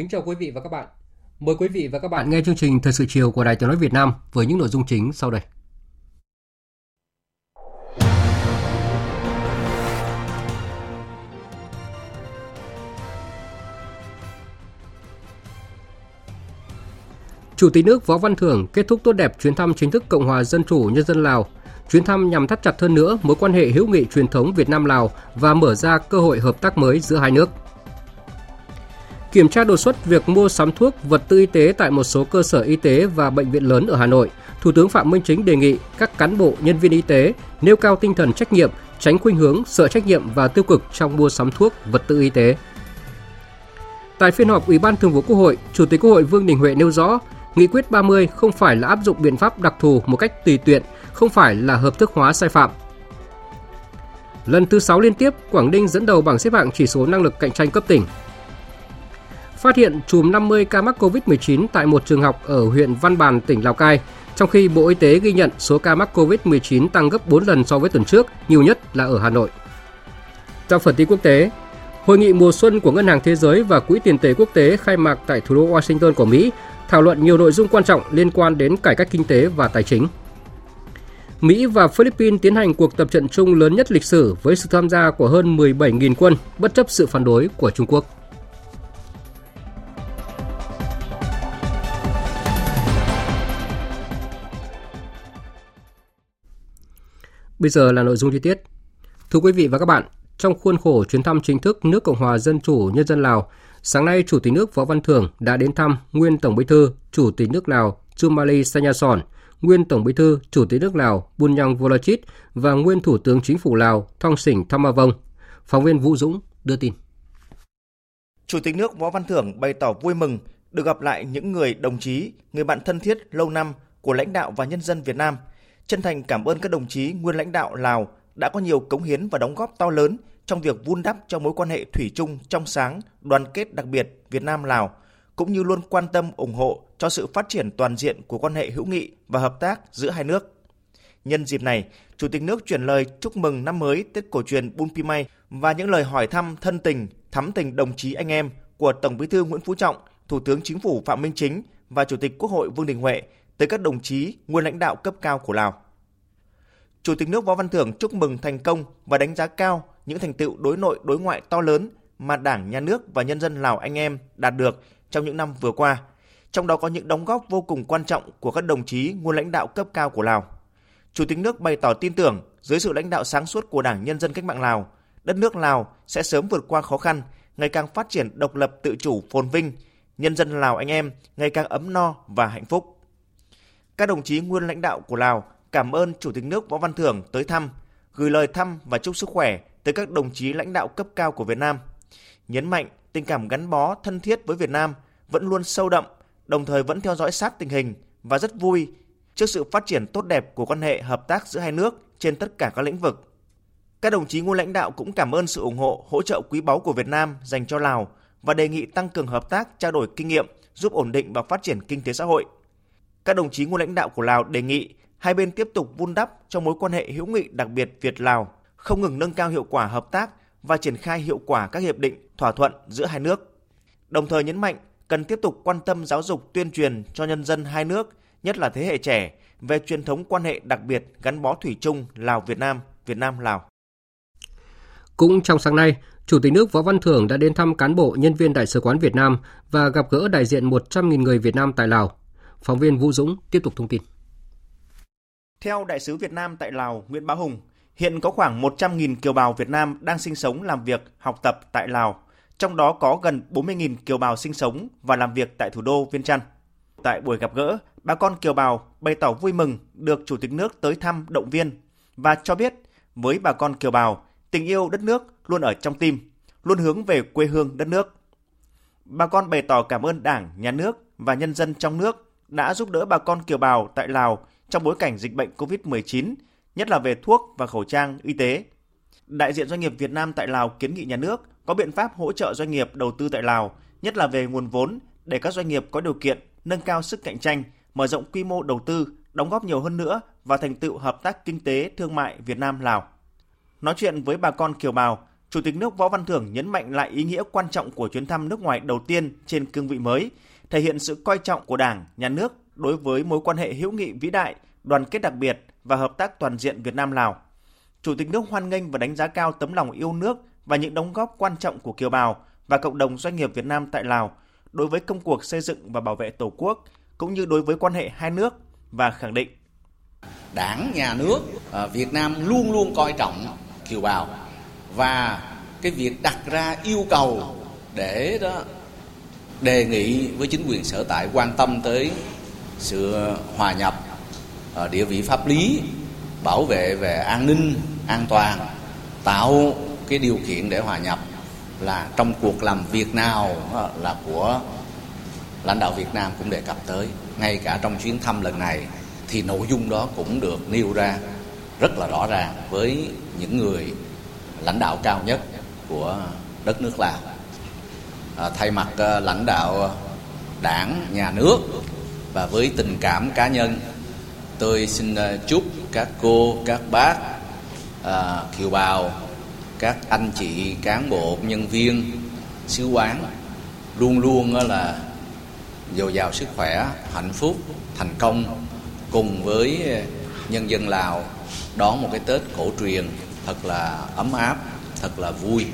Kính chào quý vị và các bạn. Mời quý vị và các bạn nghe chương trình Thời sự chiều của Đài Tiếng nói Việt Nam với những nội dung chính sau đây. Chủ tịch nước Võ Văn Thưởng kết thúc tốt đẹp chuyến thăm chính thức Cộng hòa Dân chủ Nhân dân Lào. Chuyến thăm nhằm thắt chặt hơn nữa mối quan hệ hữu nghị truyền thống Việt Nam Lào và mở ra cơ hội hợp tác mới giữa hai nước. Kiểm tra đột xuất việc mua sắm thuốc, vật tư y tế tại một số cơ sở y tế và bệnh viện lớn ở Hà Nội, Thủ tướng Phạm Minh Chính đề nghị các cán bộ, nhân viên y tế nêu cao tinh thần trách nhiệm, tránh khuynh hướng sợ trách nhiệm và tiêu cực trong mua sắm thuốc, vật tư y tế. Tại phiên họp Ủy ban Thường vụ Quốc hội, Chủ tịch Quốc hội Vương Đình Huệ nêu rõ, Nghị quyết 30 không phải là áp dụng biện pháp đặc thù một cách tùy tiện, không phải là hợp thức hóa sai phạm. Lần thứ 6 liên tiếp, Quảng Ninh dẫn đầu bảng xếp hạng chỉ số năng lực cạnh tranh cấp tỉnh phát hiện chùm 50 ca mắc COVID-19 tại một trường học ở huyện Văn Bàn, tỉnh Lào Cai, trong khi Bộ Y tế ghi nhận số ca mắc COVID-19 tăng gấp 4 lần so với tuần trước, nhiều nhất là ở Hà Nội. Trong phần tin quốc tế, Hội nghị mùa xuân của Ngân hàng Thế giới và Quỹ tiền tệ quốc tế khai mạc tại thủ đô Washington của Mỹ, thảo luận nhiều nội dung quan trọng liên quan đến cải cách kinh tế và tài chính. Mỹ và Philippines tiến hành cuộc tập trận chung lớn nhất lịch sử với sự tham gia của hơn 17.000 quân, bất chấp sự phản đối của Trung Quốc. Bây giờ là nội dung chi tiết. Thưa quý vị và các bạn, trong khuôn khổ chuyến thăm chính thức nước Cộng hòa Dân chủ Nhân dân Lào, sáng nay Chủ tịch nước Võ Văn Thưởng đã đến thăm nguyên Tổng bí thư Chủ tịch nước Lào Chumali Sanyason, nguyên Tổng bí thư Chủ tịch nước Lào Bunyang Volachit và nguyên Thủ tướng Chính phủ Lào Thong Sỉnh Thamavong. Phóng viên Vũ Dũng đưa tin. Chủ tịch nước Võ Văn Thưởng bày tỏ vui mừng được gặp lại những người đồng chí, người bạn thân thiết lâu năm của lãnh đạo và nhân dân Việt Nam – chân thành cảm ơn các đồng chí nguyên lãnh đạo Lào đã có nhiều cống hiến và đóng góp to lớn trong việc vun đắp cho mối quan hệ thủy chung trong sáng, đoàn kết đặc biệt Việt Nam Lào cũng như luôn quan tâm ủng hộ cho sự phát triển toàn diện của quan hệ hữu nghị và hợp tác giữa hai nước. Nhân dịp này, Chủ tịch nước chuyển lời chúc mừng năm mới Tết cổ truyền Bun Pimay và những lời hỏi thăm thân tình, thắm tình đồng chí anh em của Tổng Bí thư Nguyễn Phú Trọng, Thủ tướng Chính phủ Phạm Minh Chính và Chủ tịch Quốc hội Vương Đình Huệ tới các đồng chí nguyên lãnh đạo cấp cao của Lào. Chủ tịch nước Võ Văn Thưởng chúc mừng thành công và đánh giá cao những thành tựu đối nội đối ngoại to lớn mà Đảng, Nhà nước và nhân dân Lào anh em đạt được trong những năm vừa qua, trong đó có những đóng góp vô cùng quan trọng của các đồng chí nguyên lãnh đạo cấp cao của Lào. Chủ tịch nước bày tỏ tin tưởng dưới sự lãnh đạo sáng suốt của Đảng Nhân dân Cách mạng Lào, đất nước Lào sẽ sớm vượt qua khó khăn, ngày càng phát triển độc lập tự chủ phồn vinh, nhân dân Lào anh em ngày càng ấm no và hạnh phúc. Các đồng chí nguyên lãnh đạo của Lào cảm ơn Chủ tịch nước Võ Văn Thưởng tới thăm, gửi lời thăm và chúc sức khỏe tới các đồng chí lãnh đạo cấp cao của Việt Nam. Nhấn mạnh tình cảm gắn bó thân thiết với Việt Nam vẫn luôn sâu đậm, đồng thời vẫn theo dõi sát tình hình và rất vui trước sự phát triển tốt đẹp của quan hệ hợp tác giữa hai nước trên tất cả các lĩnh vực. Các đồng chí nguyên lãnh đạo cũng cảm ơn sự ủng hộ, hỗ trợ quý báu của Việt Nam dành cho Lào và đề nghị tăng cường hợp tác, trao đổi kinh nghiệm, giúp ổn định và phát triển kinh tế xã hội – các đồng chí nguyên lãnh đạo của Lào đề nghị hai bên tiếp tục vun đắp cho mối quan hệ hữu nghị đặc biệt Việt-Lào, không ngừng nâng cao hiệu quả hợp tác và triển khai hiệu quả các hiệp định, thỏa thuận giữa hai nước. Đồng thời nhấn mạnh cần tiếp tục quan tâm giáo dục tuyên truyền cho nhân dân hai nước, nhất là thế hệ trẻ, về truyền thống quan hệ đặc biệt gắn bó thủy chung Lào-Việt Nam, Việt Nam-Lào. Cũng trong sáng nay, Chủ tịch nước Võ Văn Thưởng đã đến thăm cán bộ nhân viên Đại sứ quán Việt Nam và gặp gỡ đại diện 100.000 người Việt Nam tại Lào. Phóng viên Vũ Dũng tiếp tục thông tin. Theo Đại sứ Việt Nam tại Lào Nguyễn Bá Hùng, Hiện có khoảng 100.000 kiều bào Việt Nam đang sinh sống, làm việc, học tập tại Lào, trong đó có gần 40.000 kiều bào sinh sống và làm việc tại thủ đô Viên Chăn. Tại buổi gặp gỡ, bà con kiều bào bày tỏ vui mừng được Chủ tịch nước tới thăm động viên và cho biết với bà con kiều bào, tình yêu đất nước luôn ở trong tim, luôn hướng về quê hương đất nước. Bà con bày tỏ cảm ơn Đảng, Nhà nước và nhân dân trong nước đã giúp đỡ bà con kiều bào tại Lào trong bối cảnh dịch bệnh COVID-19, nhất là về thuốc và khẩu trang y tế. Đại diện doanh nghiệp Việt Nam tại Lào kiến nghị nhà nước có biện pháp hỗ trợ doanh nghiệp đầu tư tại Lào, nhất là về nguồn vốn để các doanh nghiệp có điều kiện nâng cao sức cạnh tranh, mở rộng quy mô đầu tư, đóng góp nhiều hơn nữa vào thành tựu hợp tác kinh tế thương mại Việt Nam Lào. Nói chuyện với bà con kiều bào, Chủ tịch nước Võ Văn Thưởng nhấn mạnh lại ý nghĩa quan trọng của chuyến thăm nước ngoài đầu tiên trên cương vị mới, thể hiện sự coi trọng của Đảng, Nhà nước đối với mối quan hệ hữu nghị vĩ đại, đoàn kết đặc biệt và hợp tác toàn diện Việt Nam Lào. Chủ tịch nước hoan nghênh và đánh giá cao tấm lòng yêu nước và những đóng góp quan trọng của kiều bào và cộng đồng doanh nghiệp Việt Nam tại Lào đối với công cuộc xây dựng và bảo vệ Tổ quốc cũng như đối với quan hệ hai nước và khẳng định Đảng, nhà nước à, Việt Nam luôn luôn coi trọng kiều bào và cái việc đặt ra yêu cầu để đó đề nghị với chính quyền sở tại quan tâm tới sự hòa nhập ở địa vị pháp lý, bảo vệ về an ninh, an toàn, tạo cái điều kiện để hòa nhập là trong cuộc làm việc nào là của lãnh đạo Việt Nam cũng đề cập tới. Ngay cả trong chuyến thăm lần này thì nội dung đó cũng được nêu ra rất là rõ ràng với những người lãnh đạo cao nhất của đất nước Lào à, thay mặt à, lãnh đạo đảng nhà nước và với tình cảm cá nhân tôi xin à, chúc các cô các bác à, kiều bào các anh chị cán bộ nhân viên sứ quán luôn luôn là dồi dào sức khỏe hạnh phúc thành công cùng với nhân dân lào đón một cái tết cổ truyền thật là ấm áp, thật là vui.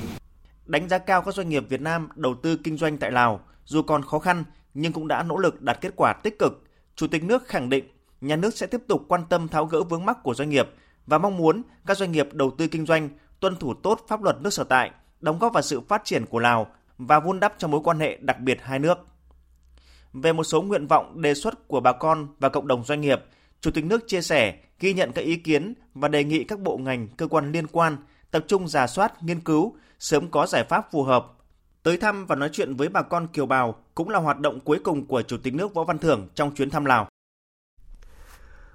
Đánh giá cao các doanh nghiệp Việt Nam đầu tư kinh doanh tại Lào, dù còn khó khăn nhưng cũng đã nỗ lực đạt kết quả tích cực. Chủ tịch nước khẳng định nhà nước sẽ tiếp tục quan tâm tháo gỡ vướng mắc của doanh nghiệp và mong muốn các doanh nghiệp đầu tư kinh doanh tuân thủ tốt pháp luật nước sở tại, đóng góp vào sự phát triển của Lào và vun đắp cho mối quan hệ đặc biệt hai nước. Về một số nguyện vọng đề xuất của bà con và cộng đồng doanh nghiệp, Chủ tịch nước chia sẻ, ghi nhận các ý kiến và đề nghị các bộ ngành, cơ quan liên quan tập trung giả soát, nghiên cứu, sớm có giải pháp phù hợp. Tới thăm và nói chuyện với bà con kiều bào cũng là hoạt động cuối cùng của Chủ tịch nước Võ Văn Thưởng trong chuyến thăm Lào.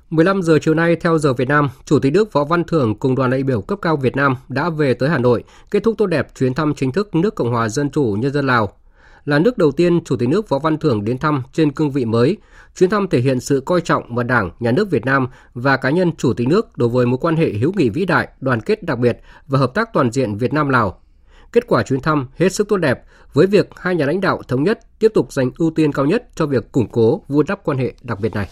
15 giờ chiều nay theo giờ Việt Nam, Chủ tịch nước Võ Văn Thưởng cùng đoàn đại biểu cấp cao Việt Nam đã về tới Hà Nội, kết thúc tốt đẹp chuyến thăm chính thức nước Cộng hòa Dân chủ Nhân dân Lào là nước đầu tiên Chủ tịch nước Võ Văn Thưởng đến thăm trên cương vị mới. Chuyến thăm thể hiện sự coi trọng mà Đảng, Nhà nước Việt Nam và cá nhân Chủ tịch nước đối với mối quan hệ hữu nghị vĩ đại, đoàn kết đặc biệt và hợp tác toàn diện Việt Nam Lào. Kết quả chuyến thăm hết sức tốt đẹp với việc hai nhà lãnh đạo thống nhất tiếp tục dành ưu tiên cao nhất cho việc củng cố, vun đắp quan hệ đặc biệt này.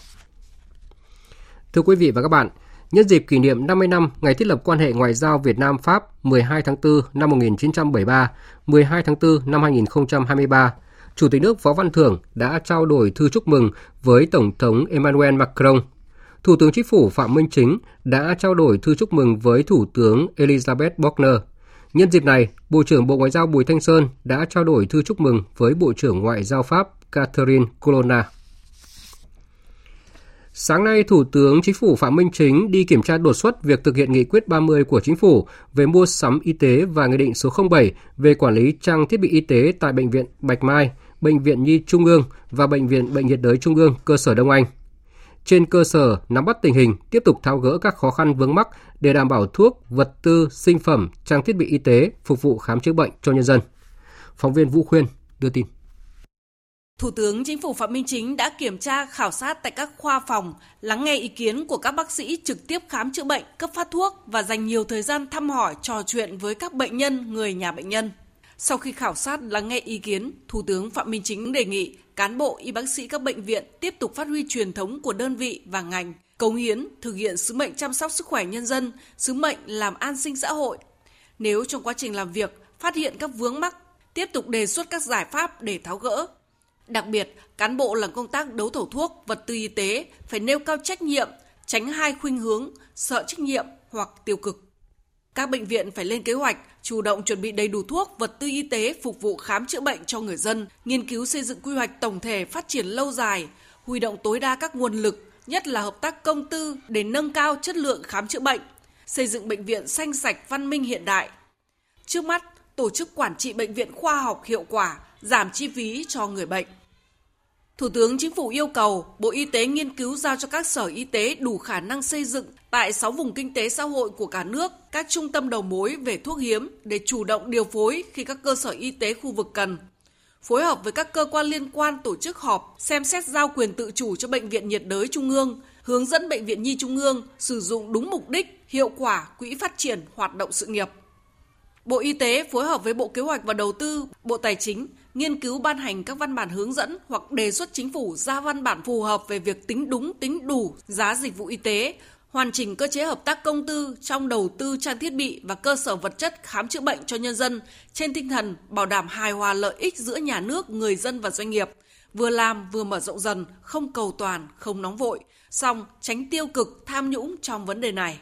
Thưa quý vị và các bạn, nhân dịp kỷ niệm 50 năm ngày thiết lập quan hệ ngoại giao Việt Nam Pháp 12 tháng 4 năm 1973, 12 tháng 4 năm 2023, Chủ tịch nước Võ Văn Thưởng đã trao đổi thư chúc mừng với Tổng thống Emmanuel Macron. Thủ tướng Chính phủ Phạm Minh Chính đã trao đổi thư chúc mừng với Thủ tướng Elizabeth Bochner. Nhân dịp này, Bộ trưởng Bộ Ngoại giao Bùi Thanh Sơn đã trao đổi thư chúc mừng với Bộ trưởng Ngoại giao Pháp Catherine Colonna. Sáng nay, Thủ tướng Chính phủ Phạm Minh Chính đi kiểm tra đột xuất việc thực hiện nghị quyết 30 của Chính phủ về mua sắm y tế và Nghị định số 07 về quản lý trang thiết bị y tế tại Bệnh viện Bạch Mai, Bệnh viện Nhi Trung ương và Bệnh viện Bệnh nhiệt đới Trung ương cơ sở Đông Anh. Trên cơ sở nắm bắt tình hình, tiếp tục tháo gỡ các khó khăn vướng mắc để đảm bảo thuốc, vật tư, sinh phẩm, trang thiết bị y tế phục vụ khám chữa bệnh cho nhân dân. Phóng viên Vũ Khuyên đưa tin. Thủ tướng Chính phủ Phạm Minh Chính đã kiểm tra khảo sát tại các khoa phòng, lắng nghe ý kiến của các bác sĩ trực tiếp khám chữa bệnh, cấp phát thuốc và dành nhiều thời gian thăm hỏi, trò chuyện với các bệnh nhân, người nhà bệnh nhân. Sau khi khảo sát lắng nghe ý kiến, Thủ tướng Phạm Minh Chính đề nghị cán bộ y bác sĩ các bệnh viện tiếp tục phát huy truyền thống của đơn vị và ngành, cống hiến, thực hiện sứ mệnh chăm sóc sức khỏe nhân dân, sứ mệnh làm an sinh xã hội. Nếu trong quá trình làm việc phát hiện các vướng mắc, tiếp tục đề xuất các giải pháp để tháo gỡ, Đặc biệt, cán bộ làm công tác đấu thầu thuốc, vật tư y tế phải nêu cao trách nhiệm, tránh hai khuynh hướng, sợ trách nhiệm hoặc tiêu cực. Các bệnh viện phải lên kế hoạch, chủ động chuẩn bị đầy đủ thuốc, vật tư y tế phục vụ khám chữa bệnh cho người dân, nghiên cứu xây dựng quy hoạch tổng thể phát triển lâu dài, huy động tối đa các nguồn lực, nhất là hợp tác công tư để nâng cao chất lượng khám chữa bệnh, xây dựng bệnh viện xanh sạch văn minh hiện đại. Trước mắt, tổ chức quản trị bệnh viện khoa học hiệu quả, giảm chi phí cho người bệnh. Thủ tướng Chính phủ yêu cầu Bộ Y tế nghiên cứu giao cho các sở y tế đủ khả năng xây dựng tại 6 vùng kinh tế xã hội của cả nước các trung tâm đầu mối về thuốc hiếm để chủ động điều phối khi các cơ sở y tế khu vực cần. Phối hợp với các cơ quan liên quan tổ chức họp, xem xét giao quyền tự chủ cho Bệnh viện nhiệt đới Trung ương, hướng dẫn Bệnh viện Nhi Trung ương sử dụng đúng mục đích, hiệu quả quỹ phát triển hoạt động sự nghiệp. Bộ Y tế phối hợp với Bộ Kế hoạch và Đầu tư, Bộ Tài chính nghiên cứu ban hành các văn bản hướng dẫn hoặc đề xuất chính phủ ra văn bản phù hợp về việc tính đúng, tính đủ giá dịch vụ y tế, hoàn chỉnh cơ chế hợp tác công tư trong đầu tư trang thiết bị và cơ sở vật chất khám chữa bệnh cho nhân dân trên tinh thần bảo đảm hài hòa lợi ích giữa nhà nước, người dân và doanh nghiệp, vừa làm vừa mở rộng dần, không cầu toàn, không nóng vội, song tránh tiêu cực tham nhũng trong vấn đề này.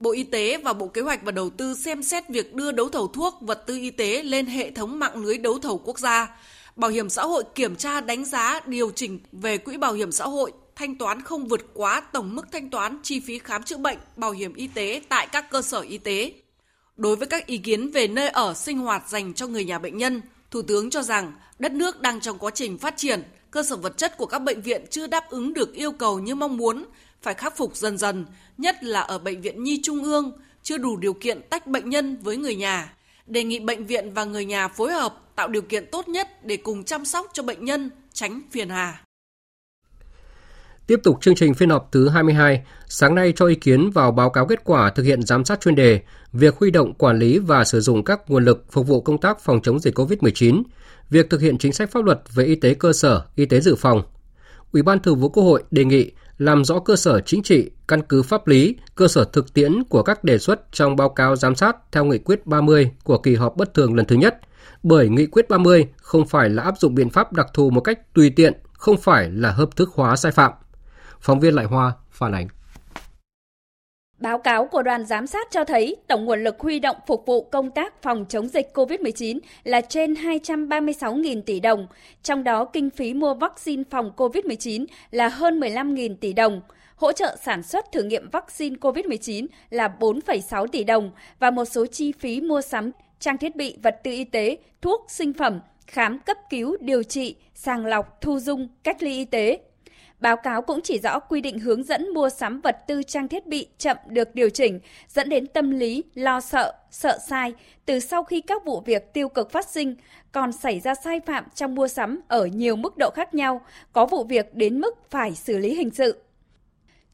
Bộ Y tế và Bộ Kế hoạch và Đầu tư xem xét việc đưa đấu thầu thuốc, vật tư y tế lên hệ thống mạng lưới đấu thầu quốc gia. Bảo hiểm xã hội kiểm tra đánh giá điều chỉnh về quỹ bảo hiểm xã hội thanh toán không vượt quá tổng mức thanh toán chi phí khám chữa bệnh, bảo hiểm y tế tại các cơ sở y tế. Đối với các ý kiến về nơi ở sinh hoạt dành cho người nhà bệnh nhân, Thủ tướng cho rằng đất nước đang trong quá trình phát triển, cơ sở vật chất của các bệnh viện chưa đáp ứng được yêu cầu như mong muốn, phải khắc phục dần dần, nhất là ở bệnh viện Nhi Trung ương, chưa đủ điều kiện tách bệnh nhân với người nhà. Đề nghị bệnh viện và người nhà phối hợp tạo điều kiện tốt nhất để cùng chăm sóc cho bệnh nhân, tránh phiền hà. Tiếp tục chương trình phiên họp thứ 22, sáng nay cho ý kiến vào báo cáo kết quả thực hiện giám sát chuyên đề, việc huy động quản lý và sử dụng các nguồn lực phục vụ công tác phòng chống dịch COVID-19, việc thực hiện chính sách pháp luật về y tế cơ sở, y tế dự phòng. Ủy ban Thường vụ Quốc hội đề nghị làm rõ cơ sở chính trị, căn cứ pháp lý, cơ sở thực tiễn của các đề xuất trong báo cáo giám sát theo nghị quyết 30 của kỳ họp bất thường lần thứ nhất, bởi nghị quyết 30 không phải là áp dụng biện pháp đặc thù một cách tùy tiện, không phải là hợp thức hóa sai phạm. Phóng viên Lại Hoa phản ánh. Báo cáo của đoàn giám sát cho thấy tổng nguồn lực huy động phục vụ công tác phòng chống dịch COVID-19 là trên 236.000 tỷ đồng, trong đó kinh phí mua vaccine phòng COVID-19 là hơn 15.000 tỷ đồng, hỗ trợ sản xuất thử nghiệm vaccine COVID-19 là 4,6 tỷ đồng và một số chi phí mua sắm trang thiết bị vật tư y tế, thuốc, sinh phẩm, khám cấp cứu, điều trị, sàng lọc, thu dung, cách ly y tế, Báo cáo cũng chỉ rõ quy định hướng dẫn mua sắm vật tư trang thiết bị chậm được điều chỉnh, dẫn đến tâm lý lo sợ, sợ sai từ sau khi các vụ việc tiêu cực phát sinh, còn xảy ra sai phạm trong mua sắm ở nhiều mức độ khác nhau, có vụ việc đến mức phải xử lý hình sự.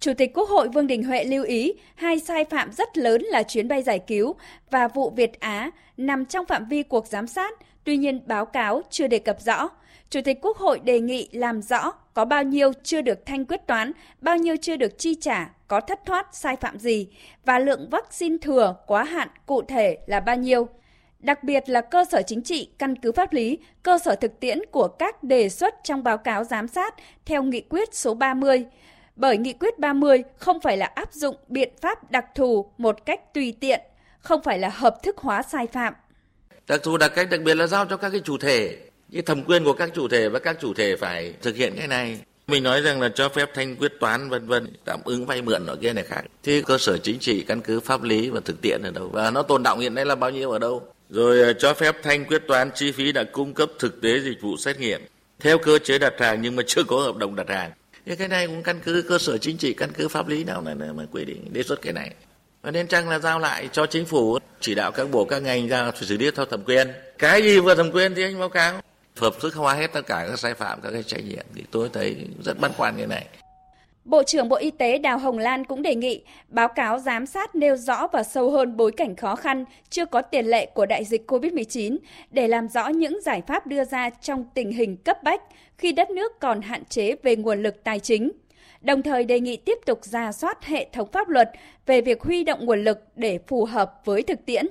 Chủ tịch Quốc hội Vương Đình Huệ lưu ý hai sai phạm rất lớn là chuyến bay giải cứu và vụ Việt Á nằm trong phạm vi cuộc giám sát, tuy nhiên báo cáo chưa đề cập rõ. Chủ tịch Quốc hội đề nghị làm rõ có bao nhiêu chưa được thanh quyết toán, bao nhiêu chưa được chi trả, có thất thoát sai phạm gì và lượng vaccine thừa quá hạn cụ thể là bao nhiêu. Đặc biệt là cơ sở chính trị, căn cứ pháp lý, cơ sở thực tiễn của các đề xuất trong báo cáo giám sát theo nghị quyết số 30. Bởi nghị quyết 30 không phải là áp dụng biện pháp đặc thù một cách tùy tiện, không phải là hợp thức hóa sai phạm. Đặc thù đặc cách đặc biệt là giao cho các cái chủ thể cái thẩm quyền của các chủ thể và các chủ thể phải thực hiện cái này. Mình nói rằng là cho phép thanh quyết toán, vân vân, tạm ứng vay mượn ở kia này khác. Thì cơ sở chính trị, căn cứ pháp lý và thực tiễn ở đâu? Và nó tồn động hiện nay là bao nhiêu ở đâu? Rồi ờ, cho phép thanh quyết toán chi phí đã cung cấp thực tế dịch vụ xét nghiệm. Theo cơ chế đặt hàng nhưng mà chưa có hợp đồng đặt hàng. Thì cái này cũng căn cứ cơ sở chính trị, căn cứ pháp lý nào này mà quy định, đề xuất cái này. Và nên chăng là giao lại cho chính phủ, chỉ đạo các bộ, các ngành ra xử lý theo thẩm quyền. Cái gì vừa thẩm quyền thì anh báo cáo hợp thức hóa hết tất cả các sai phạm, các cái trách nhiệm thì tôi thấy rất băn khoăn như này Bộ trưởng Bộ Y tế Đào Hồng Lan cũng đề nghị báo cáo giám sát nêu rõ và sâu hơn bối cảnh khó khăn chưa có tiền lệ của đại dịch COVID-19 để làm rõ những giải pháp đưa ra trong tình hình cấp bách khi đất nước còn hạn chế về nguồn lực tài chính. Đồng thời đề nghị tiếp tục ra soát hệ thống pháp luật về việc huy động nguồn lực để phù hợp với thực tiễn.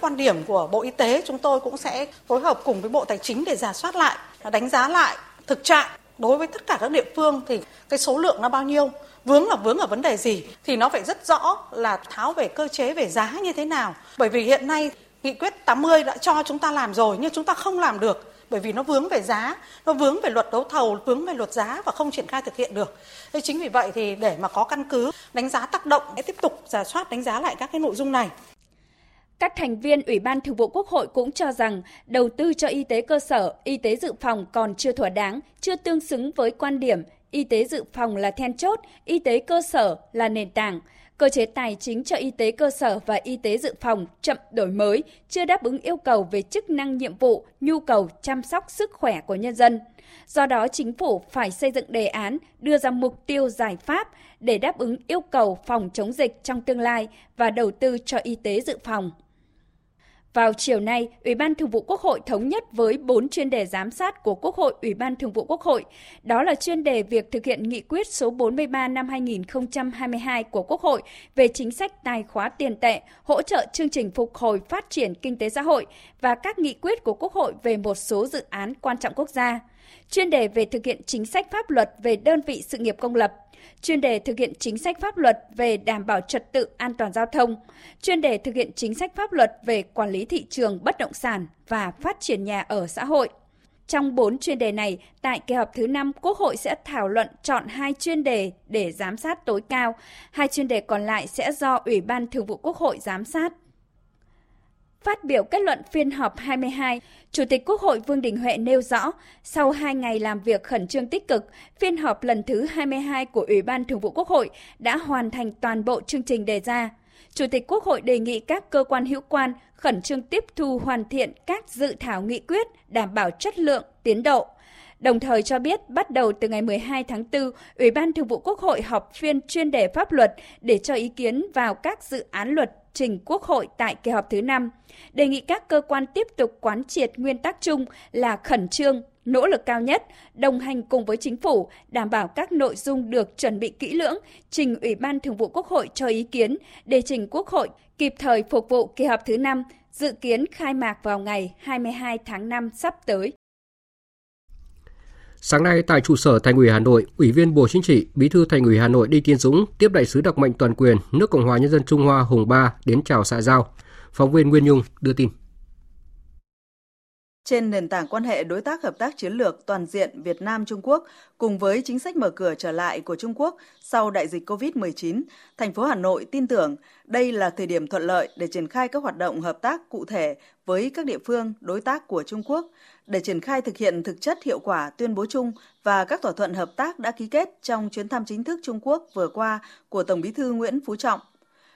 Quan điểm của Bộ Y tế chúng tôi cũng sẽ phối hợp cùng với Bộ Tài chính để giả soát lại, đánh giá lại thực trạng đối với tất cả các địa phương thì cái số lượng nó bao nhiêu vướng là vướng ở vấn đề gì thì nó phải rất rõ là tháo về cơ chế về giá như thế nào bởi vì hiện nay nghị quyết 80 đã cho chúng ta làm rồi nhưng chúng ta không làm được bởi vì nó vướng về giá, nó vướng về luật đấu thầu, vướng về luật giá và không triển khai thực hiện được. Thế chính vì vậy thì để mà có căn cứ đánh giá tác động để tiếp tục giả soát đánh giá lại các cái nội dung này. Các thành viên Ủy ban Thường vụ Quốc hội cũng cho rằng đầu tư cho y tế cơ sở, y tế dự phòng còn chưa thỏa đáng, chưa tương xứng với quan điểm y tế dự phòng là then chốt, y tế cơ sở là nền tảng. Cơ chế tài chính cho y tế cơ sở và y tế dự phòng chậm đổi mới, chưa đáp ứng yêu cầu về chức năng nhiệm vụ, nhu cầu chăm sóc sức khỏe của nhân dân. Do đó, chính phủ phải xây dựng đề án, đưa ra mục tiêu giải pháp để đáp ứng yêu cầu phòng chống dịch trong tương lai và đầu tư cho y tế dự phòng. Vào chiều nay, Ủy ban Thường vụ Quốc hội thống nhất với 4 chuyên đề giám sát của Quốc hội, Ủy ban Thường vụ Quốc hội. Đó là chuyên đề việc thực hiện nghị quyết số 43 năm 2022 của Quốc hội về chính sách tài khóa tiền tệ, hỗ trợ chương trình phục hồi phát triển kinh tế xã hội và các nghị quyết của Quốc hội về một số dự án quan trọng quốc gia. Chuyên đề về thực hiện chính sách pháp luật về đơn vị sự nghiệp công lập, chuyên đề thực hiện chính sách pháp luật về đảm bảo trật tự an toàn giao thông, chuyên đề thực hiện chính sách pháp luật về quản lý thị trường bất động sản và phát triển nhà ở xã hội. Trong 4 chuyên đề này, tại kỳ họp thứ 5, Quốc hội sẽ thảo luận chọn hai chuyên đề để giám sát tối cao. Hai chuyên đề còn lại sẽ do Ủy ban Thường vụ Quốc hội giám sát. Phát biểu kết luận phiên họp 22, Chủ tịch Quốc hội Vương Đình Huệ nêu rõ, sau 2 ngày làm việc khẩn trương tích cực, phiên họp lần thứ 22 của Ủy ban Thường vụ Quốc hội đã hoàn thành toàn bộ chương trình đề ra. Chủ tịch Quốc hội đề nghị các cơ quan hữu quan khẩn trương tiếp thu hoàn thiện các dự thảo nghị quyết đảm bảo chất lượng, tiến độ. Đồng thời cho biết bắt đầu từ ngày 12 tháng 4, Ủy ban Thường vụ Quốc hội họp phiên chuyên đề pháp luật để cho ý kiến vào các dự án luật trình Quốc hội tại kỳ họp thứ 5. Đề nghị các cơ quan tiếp tục quán triệt nguyên tắc chung là khẩn trương, nỗ lực cao nhất, đồng hành cùng với chính phủ, đảm bảo các nội dung được chuẩn bị kỹ lưỡng, trình Ủy ban Thường vụ Quốc hội cho ý kiến để trình Quốc hội kịp thời phục vụ kỳ họp thứ 5, dự kiến khai mạc vào ngày 22 tháng 5 sắp tới. Sáng nay tại trụ sở Thành ủy Hà Nội, Ủy viên Bộ Chính trị, Bí thư Thành ủy Hà Nội Đinh Tiến Dũng tiếp đại sứ đặc mệnh toàn quyền nước Cộng hòa Nhân dân Trung Hoa Hùng Ba đến chào xã giao. Phóng viên Nguyên Nhung đưa tin. Trên nền tảng quan hệ đối tác hợp tác chiến lược toàn diện Việt Nam Trung Quốc cùng với chính sách mở cửa trở lại của Trung Quốc sau đại dịch COVID-19, thành phố Hà Nội tin tưởng đây là thời điểm thuận lợi để triển khai các hoạt động hợp tác cụ thể với các địa phương đối tác của Trung Quốc để triển khai thực hiện thực chất hiệu quả tuyên bố chung và các thỏa thuận hợp tác đã ký kết trong chuyến thăm chính thức Trung Quốc vừa qua của Tổng Bí thư Nguyễn Phú Trọng.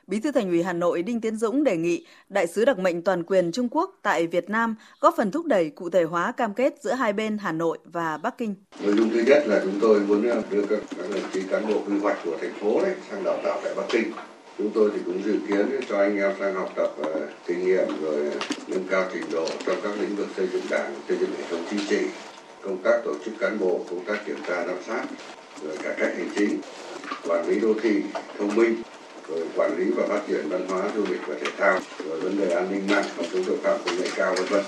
Bí thư Thành ủy Hà Nội Đinh Tiến Dũng đề nghị đại sứ đặc mệnh toàn quyền Trung Quốc tại Việt Nam góp phần thúc đẩy cụ thể hóa cam kết giữa hai bên Hà Nội và Bắc Kinh. Nội dung thứ nhất là chúng tôi muốn ờ, đưa các, các đồng chí cán bộ quy hoạch của thành phố đấy sang đào tạo tại Bắc Kinh. Chúng tôi thì cũng dự kiến cho anh em sang học tập ờ, kinh nghiệm rồi nâng cao trình độ trong các lĩnh vực xây dựng đảng, xây dựng hệ thống chính trị, công tác tổ chức cán bộ, công tác kiểm tra giám sát, rồi cải cách hành chính, quản lý đô thị thông minh, rồi quản lý và phát triển văn hóa du lịch và thể thao rồi vấn đề an ninh mạng phòng chống tội phạm công nghệ cao vân vân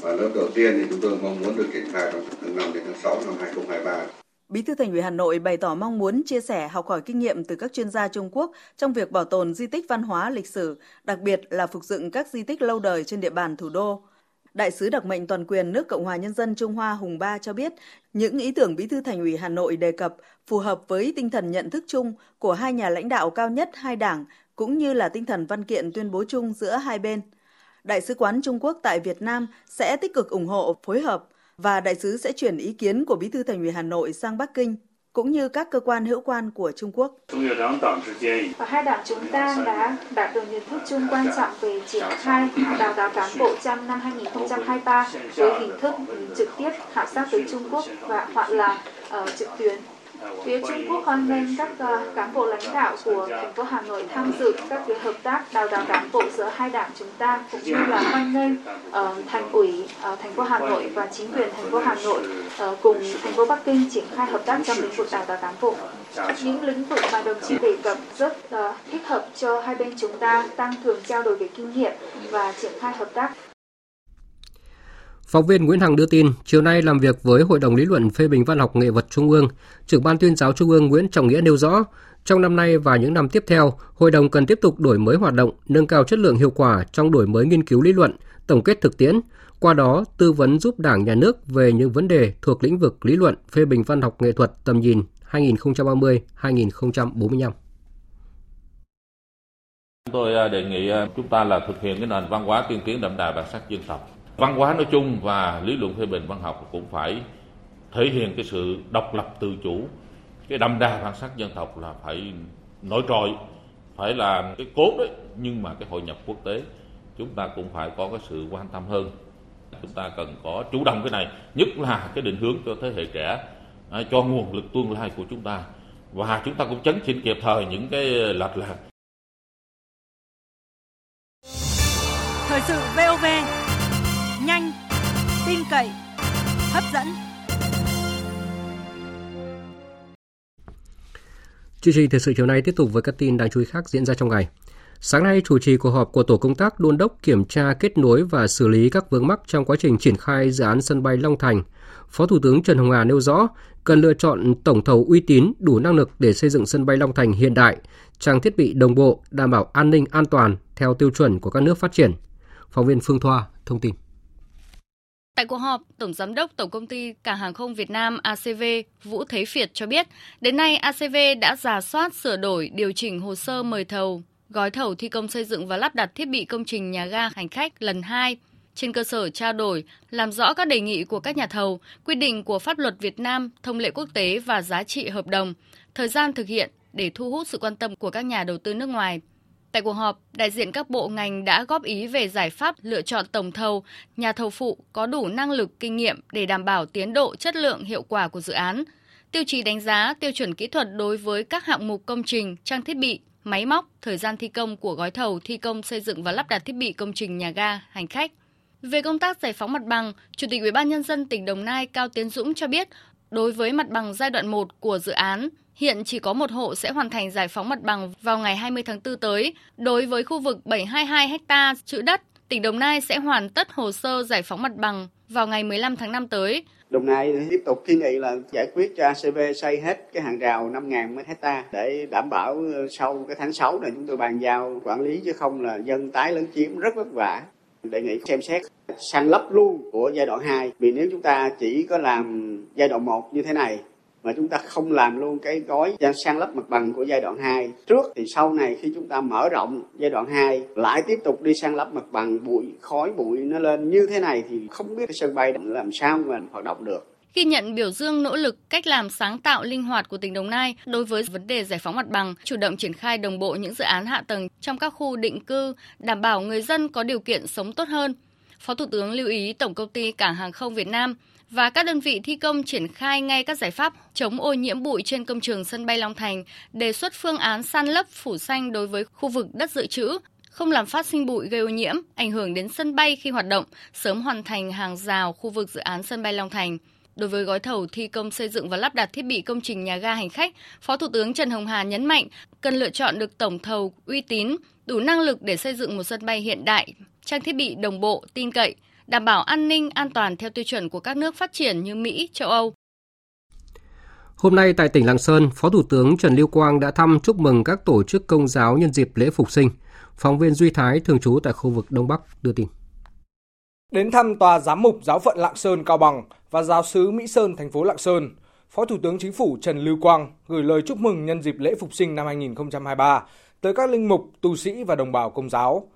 và lớp đầu tiên thì chúng tôi mong muốn được triển khai trong tháng 5 đến tháng 6 năm 2023 Bí thư Thành ủy Hà Nội bày tỏ mong muốn chia sẻ học hỏi kinh nghiệm từ các chuyên gia Trung Quốc trong việc bảo tồn di tích văn hóa lịch sử, đặc biệt là phục dựng các di tích lâu đời trên địa bàn thủ đô. Đại sứ đặc mệnh toàn quyền nước Cộng hòa Nhân dân Trung Hoa Hùng Ba cho biết, những ý tưởng Bí thư Thành ủy Hà Nội đề cập phù hợp với tinh thần nhận thức chung của hai nhà lãnh đạo cao nhất hai đảng, cũng như là tinh thần văn kiện tuyên bố chung giữa hai bên. Đại sứ quán Trung Quốc tại Việt Nam sẽ tích cực ủng hộ, phối hợp và đại sứ sẽ chuyển ý kiến của Bí thư Thành ủy Hà Nội sang Bắc Kinh cũng như các cơ quan hữu quan của Trung Quốc. Và hai đảng chúng ta đã đạt được nhận thức chung quan trọng về triển khai đào tạo cán bộ trong năm 2023 với hình thức trực tiếp khảo sát tới Trung Quốc và hoặc là uh, trực tuyến. Phía Trung Quốc hoan nghênh các uh, cán bộ lãnh đạo của thành phố Hà Nội tham dự các việc hợp tác đào tạo cán bộ giữa hai đảng chúng ta cũng như là hoan nghênh uh, thành ủy uh, thành phố Hà Nội và chính quyền thành phố Hà Nội uh, cùng thành phố Bắc Kinh triển khai hợp tác trong lĩnh vực đào tạo cán bộ. Những lĩnh vực mà đồng chí đề cập rất uh, thích hợp cho hai bên chúng ta tăng cường trao đổi về kinh nghiệm và triển khai hợp tác Phóng viên Nguyễn Hằng đưa tin, chiều nay làm việc với Hội đồng lý luận phê bình văn học nghệ thuật Trung ương, trưởng ban tuyên giáo Trung ương Nguyễn Trọng Nghĩa nêu rõ, trong năm nay và những năm tiếp theo, hội đồng cần tiếp tục đổi mới hoạt động, nâng cao chất lượng hiệu quả trong đổi mới nghiên cứu lý luận, tổng kết thực tiễn, qua đó tư vấn giúp Đảng nhà nước về những vấn đề thuộc lĩnh vực lý luận, phê bình văn học nghệ thuật tầm nhìn 2030-2045. Chúng tôi à, đề nghị à, chúng ta là thực hiện cái nền văn hóa tiên tiến đậm đà bản sắc dân tộc. Văn hóa nói chung và lý luận phê bình văn học cũng phải thể hiện cái sự độc lập tự chủ. Cái đậm đà bản sắc dân tộc là phải nổi trội, phải là cái cốt đấy, nhưng mà cái hội nhập quốc tế chúng ta cũng phải có cái sự quan tâm hơn. Chúng ta cần có chủ động cái này, nhất là cái định hướng cho thế hệ trẻ, à, cho nguồn lực tương lai của chúng ta. Và chúng ta cũng chấn chỉnh kịp thời những cái lệch lạc Thời sự VOV tin cậy, hấp dẫn. Chương trình thời sự chiều nay tiếp tục với các tin đáng chú ý khác diễn ra trong ngày. Sáng nay, chủ trì cuộc họp của Tổ công tác đôn đốc kiểm tra kết nối và xử lý các vướng mắc trong quá trình triển khai dự án sân bay Long Thành. Phó Thủ tướng Trần Hồng Hà nêu rõ, cần lựa chọn tổng thầu uy tín, đủ năng lực để xây dựng sân bay Long Thành hiện đại, trang thiết bị đồng bộ, đảm bảo an ninh an toàn theo tiêu chuẩn của các nước phát triển. Phóng viên Phương Thoa thông tin. Tại cuộc họp, Tổng Giám đốc Tổng Công ty Cảng Hàng không Việt Nam ACV Vũ Thế Việt cho biết, đến nay ACV đã giả soát sửa đổi điều chỉnh hồ sơ mời thầu, gói thầu thi công xây dựng và lắp đặt thiết bị công trình nhà ga hành khách lần 2 trên cơ sở trao đổi, làm rõ các đề nghị của các nhà thầu, quy định của pháp luật Việt Nam, thông lệ quốc tế và giá trị hợp đồng, thời gian thực hiện để thu hút sự quan tâm của các nhà đầu tư nước ngoài. Tại cuộc họp, đại diện các bộ ngành đã góp ý về giải pháp lựa chọn tổng thầu, nhà thầu phụ có đủ năng lực, kinh nghiệm để đảm bảo tiến độ, chất lượng, hiệu quả của dự án. Tiêu chí đánh giá, tiêu chuẩn kỹ thuật đối với các hạng mục công trình, trang thiết bị, máy móc, thời gian thi công của gói thầu thi công xây dựng và lắp đặt thiết bị công trình nhà ga, hành khách. Về công tác giải phóng mặt bằng, Chủ tịch Ủy ban nhân dân tỉnh Đồng Nai Cao Tiến Dũng cho biết, đối với mặt bằng giai đoạn 1 của dự án, Hiện chỉ có một hộ sẽ hoàn thành giải phóng mặt bằng vào ngày 20 tháng 4 tới. Đối với khu vực 722 ha chữ đất, tỉnh Đồng Nai sẽ hoàn tất hồ sơ giải phóng mặt bằng vào ngày 15 tháng 5 tới. Đồng Nai tiếp tục kiến nghị là giải quyết cho ACV xây hết cái hàng rào 5.000 mét hecta để đảm bảo sau cái tháng 6 này chúng tôi bàn giao quản lý chứ không là dân tái lấn chiếm rất vất vả. Đề nghị xem xét sang lấp luôn của giai đoạn 2 vì nếu chúng ta chỉ có làm giai đoạn 1 như thế này mà chúng ta không làm luôn cái gói sang lấp mặt bằng của giai đoạn 2 trước thì sau này khi chúng ta mở rộng giai đoạn 2 lại tiếp tục đi sang lấp mặt bằng bụi khói bụi nó lên như thế này thì không biết cái sân bay làm sao mà hoạt động được khi nhận biểu dương nỗ lực cách làm sáng tạo linh hoạt của tỉnh Đồng Nai đối với vấn đề giải phóng mặt bằng, chủ động triển khai đồng bộ những dự án hạ tầng trong các khu định cư, đảm bảo người dân có điều kiện sống tốt hơn. Phó Thủ tướng lưu ý Tổng công ty Cảng hàng không Việt Nam và các đơn vị thi công triển khai ngay các giải pháp chống ô nhiễm bụi trên công trường sân bay Long Thành, đề xuất phương án san lấp phủ xanh đối với khu vực đất dự trữ, không làm phát sinh bụi gây ô nhiễm, ảnh hưởng đến sân bay khi hoạt động, sớm hoàn thành hàng rào khu vực dự án sân bay Long Thành. Đối với gói thầu thi công xây dựng và lắp đặt thiết bị công trình nhà ga hành khách, Phó Thủ tướng Trần Hồng Hà nhấn mạnh cần lựa chọn được tổng thầu uy tín, đủ năng lực để xây dựng một sân bay hiện đại, trang thiết bị đồng bộ, tin cậy, đảm bảo an ninh, an toàn theo tiêu chuẩn của các nước phát triển như Mỹ, châu Âu. Hôm nay tại tỉnh Lạng Sơn, Phó Thủ tướng Trần Lưu Quang đã thăm chúc mừng các tổ chức công giáo nhân dịp lễ phục sinh. Phóng viên Duy Thái thường trú tại khu vực Đông Bắc đưa tin. Đến thăm tòa giám mục giáo phận Lạng Sơn Cao Bằng và giáo sứ Mỹ Sơn thành phố Lạng Sơn, Phó Thủ tướng Chính phủ Trần Lưu Quang gửi lời chúc mừng nhân dịp lễ phục sinh năm 2023 tới các linh mục, tu sĩ và đồng bào công giáo.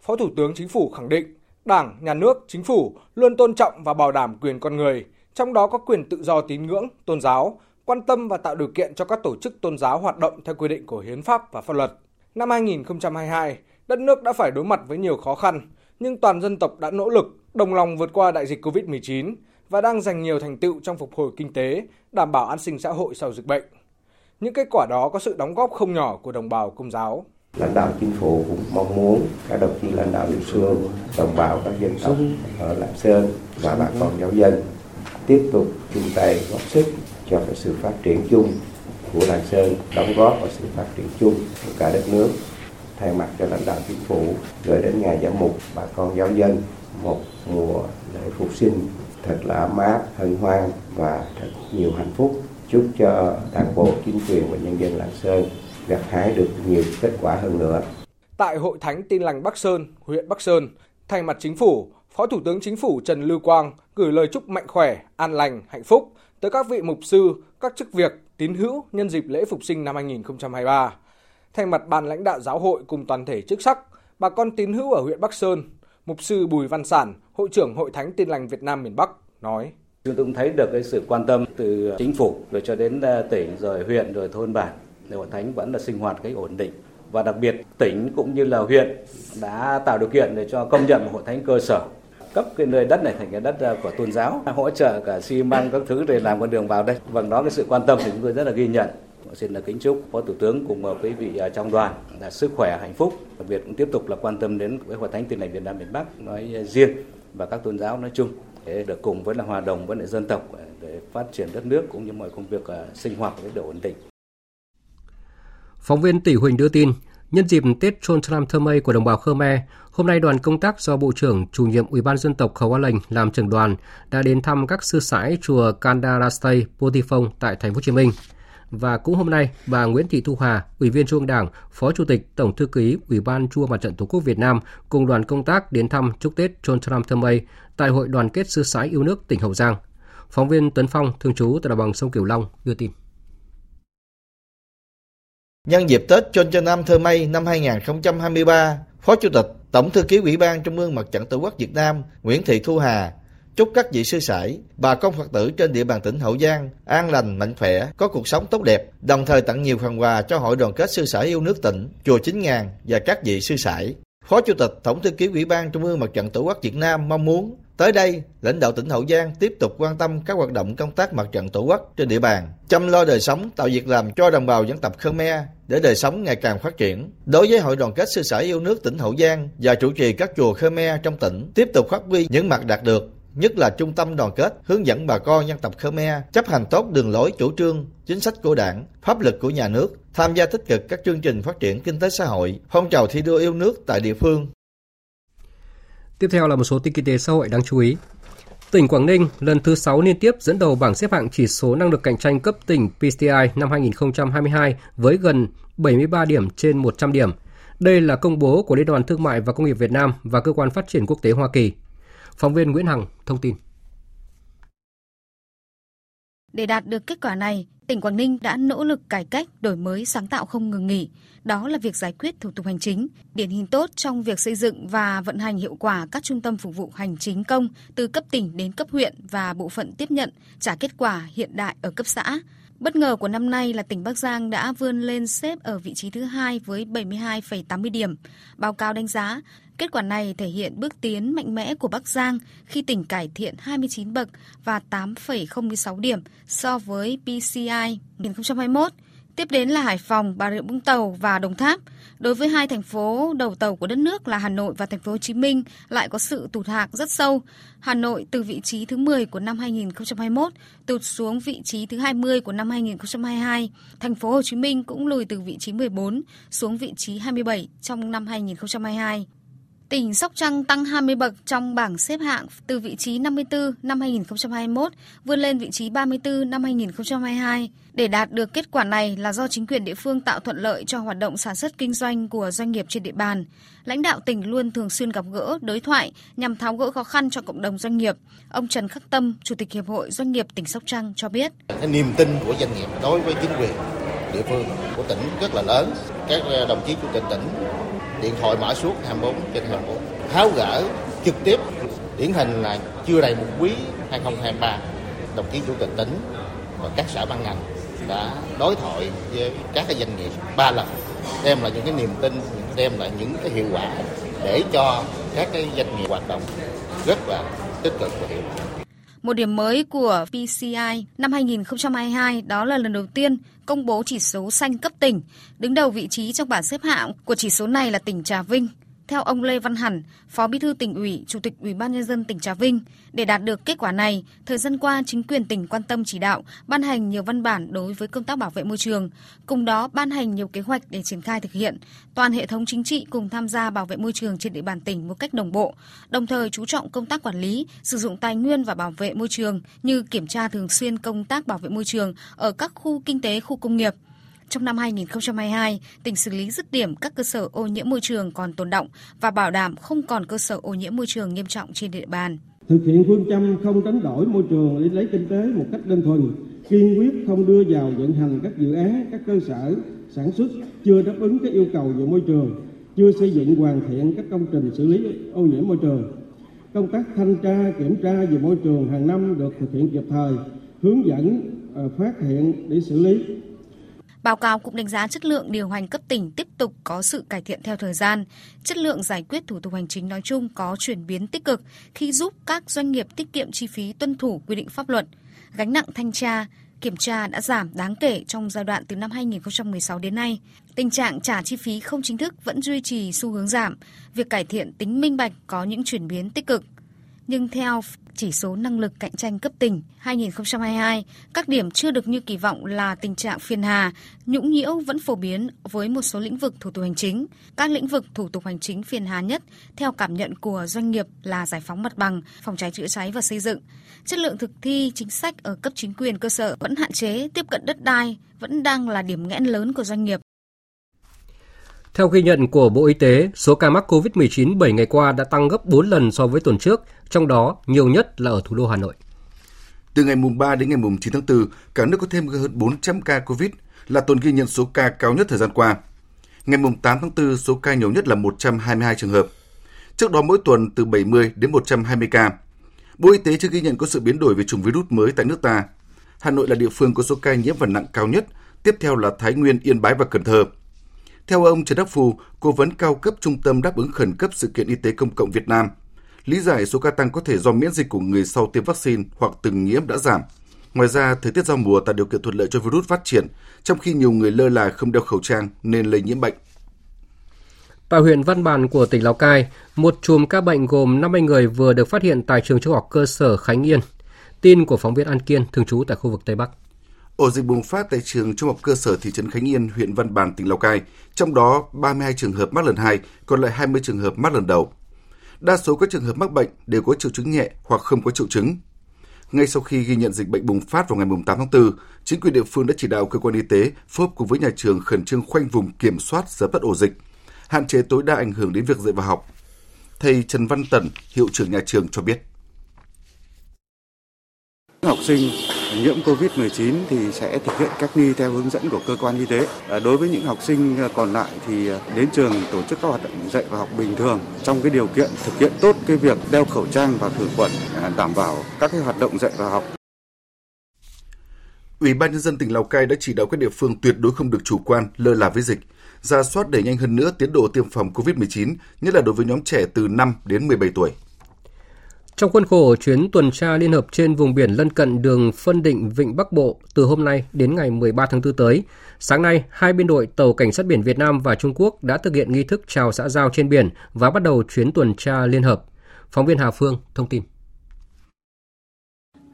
Phó Thủ tướng Chính phủ khẳng định Đảng, Nhà nước, Chính phủ luôn tôn trọng và bảo đảm quyền con người, trong đó có quyền tự do tín ngưỡng, tôn giáo, quan tâm và tạo điều kiện cho các tổ chức tôn giáo hoạt động theo quy định của hiến pháp và pháp luật. Năm 2022, đất nước đã phải đối mặt với nhiều khó khăn, nhưng toàn dân tộc đã nỗ lực, đồng lòng vượt qua đại dịch COVID-19 và đang giành nhiều thành tựu trong phục hồi kinh tế, đảm bảo an sinh xã hội sau dịch bệnh. Những kết quả đó có sự đóng góp không nhỏ của đồng bào công giáo lãnh đạo chính phủ cũng mong muốn các đồng chí lãnh đạo địa phương đồng bào các dân tộc ở lạng sơn và bà con giáo dân tiếp tục chung tay góp sức cho cái sự phát triển chung của lạng sơn đóng góp vào sự phát triển chung của cả đất nước thay mặt cho lãnh đạo chính phủ gửi đến ngài giám mục bà con giáo dân một mùa lễ phục sinh thật là ấm áp, hân hoan và thật nhiều hạnh phúc. Chúc cho đảng bộ, chính quyền và nhân dân Lạng Sơn gặt hái được nhiều kết quả hơn nữa. Tại Hội Thánh Tin Lành Bắc Sơn, huyện Bắc Sơn, thay mặt chính phủ, Phó Thủ tướng Chính phủ Trần Lưu Quang gửi lời chúc mạnh khỏe, an lành, hạnh phúc tới các vị mục sư, các chức việc, tín hữu nhân dịp lễ phục sinh năm 2023. Thay mặt ban lãnh đạo giáo hội cùng toàn thể chức sắc, bà con tín hữu ở huyện Bắc Sơn, mục sư Bùi Văn Sản, hội trưởng Hội Thánh Tin lành Việt Nam miền Bắc nói: Chúng tôi cũng thấy được cái sự quan tâm từ chính phủ rồi cho đến à, tỉnh rồi huyện rồi thôn bản để hội thánh vẫn là sinh hoạt cái ổn định. Và đặc biệt, tỉnh cũng như là huyện đã tạo điều kiện để cho công nhận hội thánh cơ sở, cấp cái nơi đất này thành cái đất ờ, của tôn giáo, hỗ trợ cả xi măng các thứ để làm con đường vào đây. Bằng đó cái sự quan tâm thì chúng tôi rất là ghi nhận. Xin là kính chúc phó thủ tướng cùng quý vị ờ, trong đoàn là sức khỏe, hạnh phúc. Đặc biệt cũng tiếp tục là quan tâm đến với hội thánh tin lành việt nam miền bắc nói riêng và các tôn giáo nói chung. Để được cùng với là hòa đồng với lại dân tộc ờ, để phát triển đất nước cũng như mọi công việc sinh hoạt với độ ổn định. Phóng viên Tỷ Huỳnh đưa tin, nhân dịp Tết Chôn Tram Thơ Mây của đồng bào Khmer, hôm nay đoàn công tác do Bộ trưởng chủ nhiệm Ủy ban dân tộc Khẩu Á Lệnh làm trưởng đoàn đã đến thăm các sư sãi chùa Kandarastay, Potifong tại thành phố Hồ Chí Minh. Và cũng hôm nay, bà Nguyễn Thị Thu Hà, Ủy viên Trung ương Đảng, Phó Chủ tịch Tổng thư ký Ủy ban Chua Mặt trận Tổ quốc Việt Nam cùng đoàn công tác đến thăm chúc Tết Chôn Tram Thơ Mây tại Hội đoàn kết sư sãi yêu nước tỉnh Hậu Giang. Phóng viên Tuấn Phong, thường trú tại đồng bằng sông Cửu Long, đưa tin. Nhân dịp Tết Chôn Cho Nam Thơ Mây năm 2023, Phó Chủ tịch Tổng thư ký Ủy ban Trung ương Mặt trận Tổ quốc Việt Nam Nguyễn Thị Thu Hà chúc các vị sư sãi, bà con Phật tử trên địa bàn tỉnh Hậu Giang an lành, mạnh khỏe, có cuộc sống tốt đẹp, đồng thời tặng nhiều phần quà cho Hội đoàn kết sư sãi yêu nước tỉnh, chùa Chính Ngàn và các vị sư sãi. Phó Chủ tịch Tổng thư ký Ủy ban Trung ương Mặt trận Tổ quốc Việt Nam mong muốn tới đây, lãnh đạo tỉnh Hậu Giang tiếp tục quan tâm các hoạt động công tác mặt trận Tổ quốc trên địa bàn, chăm lo đời sống, tạo việc làm cho đồng bào dân tộc Khmer để đời sống ngày càng phát triển. Đối với Hội đoàn kết sư sãi yêu nước tỉnh Hậu Giang và chủ trì các chùa Khmer trong tỉnh, tiếp tục phát huy những mặt đạt được nhất là trung tâm đoàn kết, hướng dẫn bà con dân tộc Khmer chấp hành tốt đường lối chủ trương, chính sách của đảng, pháp luật của nhà nước, tham gia tích cực các chương trình phát triển kinh tế xã hội, phong trào thi đua yêu nước tại địa phương. Tiếp theo là một số tin kinh tế xã hội đáng chú ý. Tỉnh Quảng Ninh, lần thứ 6 liên tiếp dẫn đầu bảng xếp hạng chỉ số năng lực cạnh tranh cấp tỉnh PCI năm 2022 với gần 73 điểm trên 100 điểm. Đây là công bố của Liên đoàn Thương mại và Công nghiệp Việt Nam và Cơ quan Phát triển Quốc tế Hoa Kỳ. Phóng viên Nguyễn Hằng thông tin. Để đạt được kết quả này, tỉnh Quảng Ninh đã nỗ lực cải cách, đổi mới, sáng tạo không ngừng nghỉ. Đó là việc giải quyết thủ tục hành chính, điển hình tốt trong việc xây dựng và vận hành hiệu quả các trung tâm phục vụ hành chính công từ cấp tỉnh đến cấp huyện và bộ phận tiếp nhận, trả kết quả hiện đại ở cấp xã. Bất ngờ của năm nay là tỉnh Bắc Giang đã vươn lên xếp ở vị trí thứ hai với 72,80 điểm. Báo cáo đánh giá, Kết quả này thể hiện bước tiến mạnh mẽ của Bắc Giang khi tỉnh cải thiện 29 bậc và 8,06 điểm so với PCI 2021. Tiếp đến là Hải Phòng, Bà Rịa Vũng Tàu và Đồng Tháp. Đối với hai thành phố đầu tàu của đất nước là Hà Nội và thành phố Hồ Chí Minh lại có sự tụt hạng rất sâu. Hà Nội từ vị trí thứ 10 của năm 2021 tụt xuống vị trí thứ 20 của năm 2022. Thành phố Hồ Chí Minh cũng lùi từ vị trí 14 xuống vị trí 27 trong năm 2022. Tỉnh Sóc Trăng tăng 20 bậc trong bảng xếp hạng từ vị trí 54 năm 2021 vươn lên vị trí 34 năm 2022. Để đạt được kết quả này là do chính quyền địa phương tạo thuận lợi cho hoạt động sản xuất kinh doanh của doanh nghiệp trên địa bàn. Lãnh đạo tỉnh luôn thường xuyên gặp gỡ, đối thoại nhằm tháo gỡ khó khăn cho cộng đồng doanh nghiệp. Ông Trần Khắc Tâm, Chủ tịch Hiệp hội Doanh nghiệp tỉnh Sóc Trăng cho biết. Cái niềm tin của doanh nghiệp đối với chính quyền địa phương của tỉnh rất là lớn. Các đồng chí chủ tịch tỉnh điện thoại mở suốt 24 trên 24 tháo gỡ trực tiếp điển hình là chưa đầy một quý 2023 đồng chí chủ tịch tỉnh và các sở ban ngành đã đối thoại với các cái doanh nghiệp ba lần, đem lại những cái niềm tin, đem lại những cái hiệu quả để cho các cái doanh nghiệp hoạt động rất là tích cực và hiệu quả. Một điểm mới của PCI năm 2022 đó là lần đầu tiên công bố chỉ số xanh cấp tỉnh. Đứng đầu vị trí trong bảng xếp hạng của chỉ số này là tỉnh Trà Vinh. Theo ông Lê Văn Hẳn, Phó Bí thư tỉnh ủy, Chủ tịch Ủy ban nhân dân tỉnh Trà Vinh, để đạt được kết quả này, thời gian qua chính quyền tỉnh quan tâm chỉ đạo, ban hành nhiều văn bản đối với công tác bảo vệ môi trường, cùng đó ban hành nhiều kế hoạch để triển khai thực hiện. Toàn hệ thống chính trị cùng tham gia bảo vệ môi trường trên địa bàn tỉnh một cách đồng bộ, đồng thời chú trọng công tác quản lý, sử dụng tài nguyên và bảo vệ môi trường như kiểm tra thường xuyên công tác bảo vệ môi trường ở các khu kinh tế, khu công nghiệp, trong năm 2022, tỉnh xử lý dứt điểm các cơ sở ô nhiễm môi trường còn tồn động và bảo đảm không còn cơ sở ô nhiễm môi trường nghiêm trọng trên địa bàn. Thực hiện phương châm không đánh đổi môi trường để lấy kinh tế một cách đơn thuần, kiên quyết không đưa vào vận hành các dự án, các cơ sở sản xuất chưa đáp ứng các yêu cầu về môi trường, chưa xây dựng hoàn thiện các công trình xử lý ô nhiễm môi trường. Công tác thanh tra, kiểm tra về môi trường hàng năm được thực hiện kịp thời, hướng dẫn, ờ, phát hiện để xử lý, Báo cáo cũng đánh giá chất lượng điều hành cấp tỉnh tiếp tục có sự cải thiện theo thời gian. Chất lượng giải quyết thủ tục hành chính nói chung có chuyển biến tích cực khi giúp các doanh nghiệp tiết kiệm chi phí tuân thủ quy định pháp luật. Gánh nặng thanh tra, kiểm tra đã giảm đáng kể trong giai đoạn từ năm 2016 đến nay. Tình trạng trả chi phí không chính thức vẫn duy trì xu hướng giảm. Việc cải thiện tính minh bạch có những chuyển biến tích cực. Nhưng theo chỉ số năng lực cạnh tranh cấp tỉnh 2022, các điểm chưa được như kỳ vọng là tình trạng phiền hà, nhũng nhiễu vẫn phổ biến với một số lĩnh vực thủ tục hành chính. Các lĩnh vực thủ tục hành chính phiền hà nhất theo cảm nhận của doanh nghiệp là giải phóng mặt bằng, phòng cháy chữa cháy và xây dựng. Chất lượng thực thi chính sách ở cấp chính quyền cơ sở vẫn hạn chế, tiếp cận đất đai vẫn đang là điểm nghẽn lớn của doanh nghiệp. Theo ghi nhận của Bộ Y tế, số ca mắc COVID-19 7 ngày qua đã tăng gấp 4 lần so với tuần trước, trong đó nhiều nhất là ở thủ đô Hà Nội. Từ ngày mùng 3 đến ngày mùng 9 tháng 4, cả nước có thêm hơn 400 ca COVID, là tuần ghi nhận số ca cao nhất thời gian qua. Ngày mùng 8 tháng 4, số ca nhiều nhất là 122 trường hợp. Trước đó mỗi tuần từ 70 đến 120 ca. Bộ Y tế chưa ghi nhận có sự biến đổi về chủng virus mới tại nước ta. Hà Nội là địa phương có số ca nhiễm và nặng cao nhất, tiếp theo là Thái Nguyên, Yên Bái và Cần Thơ. Theo ông Trần Đắc Phu, cố vấn cao cấp Trung tâm đáp ứng khẩn cấp sự kiện y tế công cộng Việt Nam, lý giải số ca tăng có thể do miễn dịch của người sau tiêm vaccine hoặc từng nhiễm đã giảm. Ngoài ra, thời tiết giao mùa tạo điều kiện thuận lợi cho virus phát triển, trong khi nhiều người lơ là không đeo khẩu trang nên lây nhiễm bệnh. Tại huyện Văn Bàn của tỉnh Lào Cai, một chùm ca bệnh gồm 50 người vừa được phát hiện tại trường trung học cơ sở Khánh Yên. Tin của phóng viên An Kiên, thường trú tại khu vực Tây Bắc. Ổ dịch bùng phát tại trường Trung học cơ sở thị trấn Khánh Yên, huyện Văn Bàn, tỉnh Lào Cai, trong đó 32 trường hợp mắc lần 2, còn lại 20 trường hợp mắc lần đầu. Đa số các trường hợp mắc bệnh đều có triệu chứng nhẹ hoặc không có triệu chứng. Ngay sau khi ghi nhận dịch bệnh bùng phát vào ngày 8 tháng 4, chính quyền địa phương đã chỉ đạo cơ quan y tế phối hợp cùng với nhà trường khẩn trương khoanh vùng kiểm soát dập tắt ổ dịch, hạn chế tối đa ảnh hưởng đến việc dạy và học. Thầy Trần Văn Tần, hiệu trưởng nhà trường cho biết. Học sinh nhiễm COVID-19 thì sẽ thực hiện cách ly theo hướng dẫn của cơ quan y tế. À, đối với những học sinh à, còn lại thì à, đến trường tổ chức các hoạt động dạy và học bình thường trong cái điều kiện thực hiện tốt cái việc đeo khẩu trang và khử khuẩn đảm bảo các cái hoạt động dạy và học. Ủy ban nhân dân tỉnh Lào Cai đã chỉ đạo các địa phương tuyệt đối không được chủ quan, lơ là với dịch, ra soát đẩy nhanh hơn nữa tiến độ tiêm phòng COVID-19, nhất là đối với nhóm trẻ từ 5 đến 17 tuổi. Trong khuôn khổ chuyến tuần tra liên hợp trên vùng biển lân cận đường phân định Vịnh Bắc Bộ từ hôm nay đến ngày 13 tháng 4 tới, sáng nay, hai biên đội tàu cảnh sát biển Việt Nam và Trung Quốc đã thực hiện nghi thức chào xã giao trên biển và bắt đầu chuyến tuần tra liên hợp. Phóng viên Hà Phương thông tin.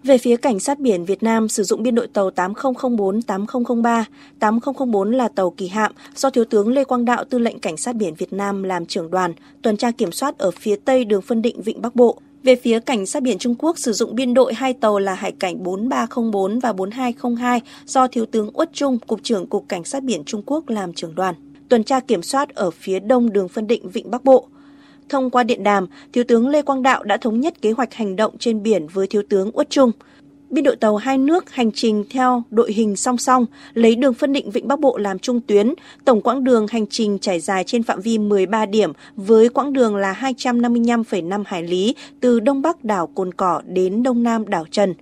Về phía Cảnh sát biển Việt Nam sử dụng biên đội tàu 8004, 8003, 8004 là tàu kỳ hạm do Thiếu tướng Lê Quang Đạo, Tư lệnh Cảnh sát biển Việt Nam làm trưởng đoàn, tuần tra kiểm soát ở phía tây đường phân định Vịnh Bắc Bộ. Về phía Cảnh sát biển Trung Quốc sử dụng biên đội hai tàu là Hải cảnh 4304 và 4202 do Thiếu tướng Uất Trung, Cục trưởng Cục Cảnh sát biển Trung Quốc làm trưởng đoàn. Tuần tra kiểm soát ở phía đông đường phân định Vịnh Bắc Bộ. Thông qua điện đàm, Thiếu tướng Lê Quang Đạo đã thống nhất kế hoạch hành động trên biển với Thiếu tướng Uất Trung biên đội tàu hai nước hành trình theo đội hình song song, lấy đường phân định Vịnh Bắc Bộ làm trung tuyến. Tổng quãng đường hành trình trải dài trên phạm vi 13 điểm với quãng đường là 255,5 hải lý từ đông bắc đảo Cồn Cỏ đến đông nam đảo Trần.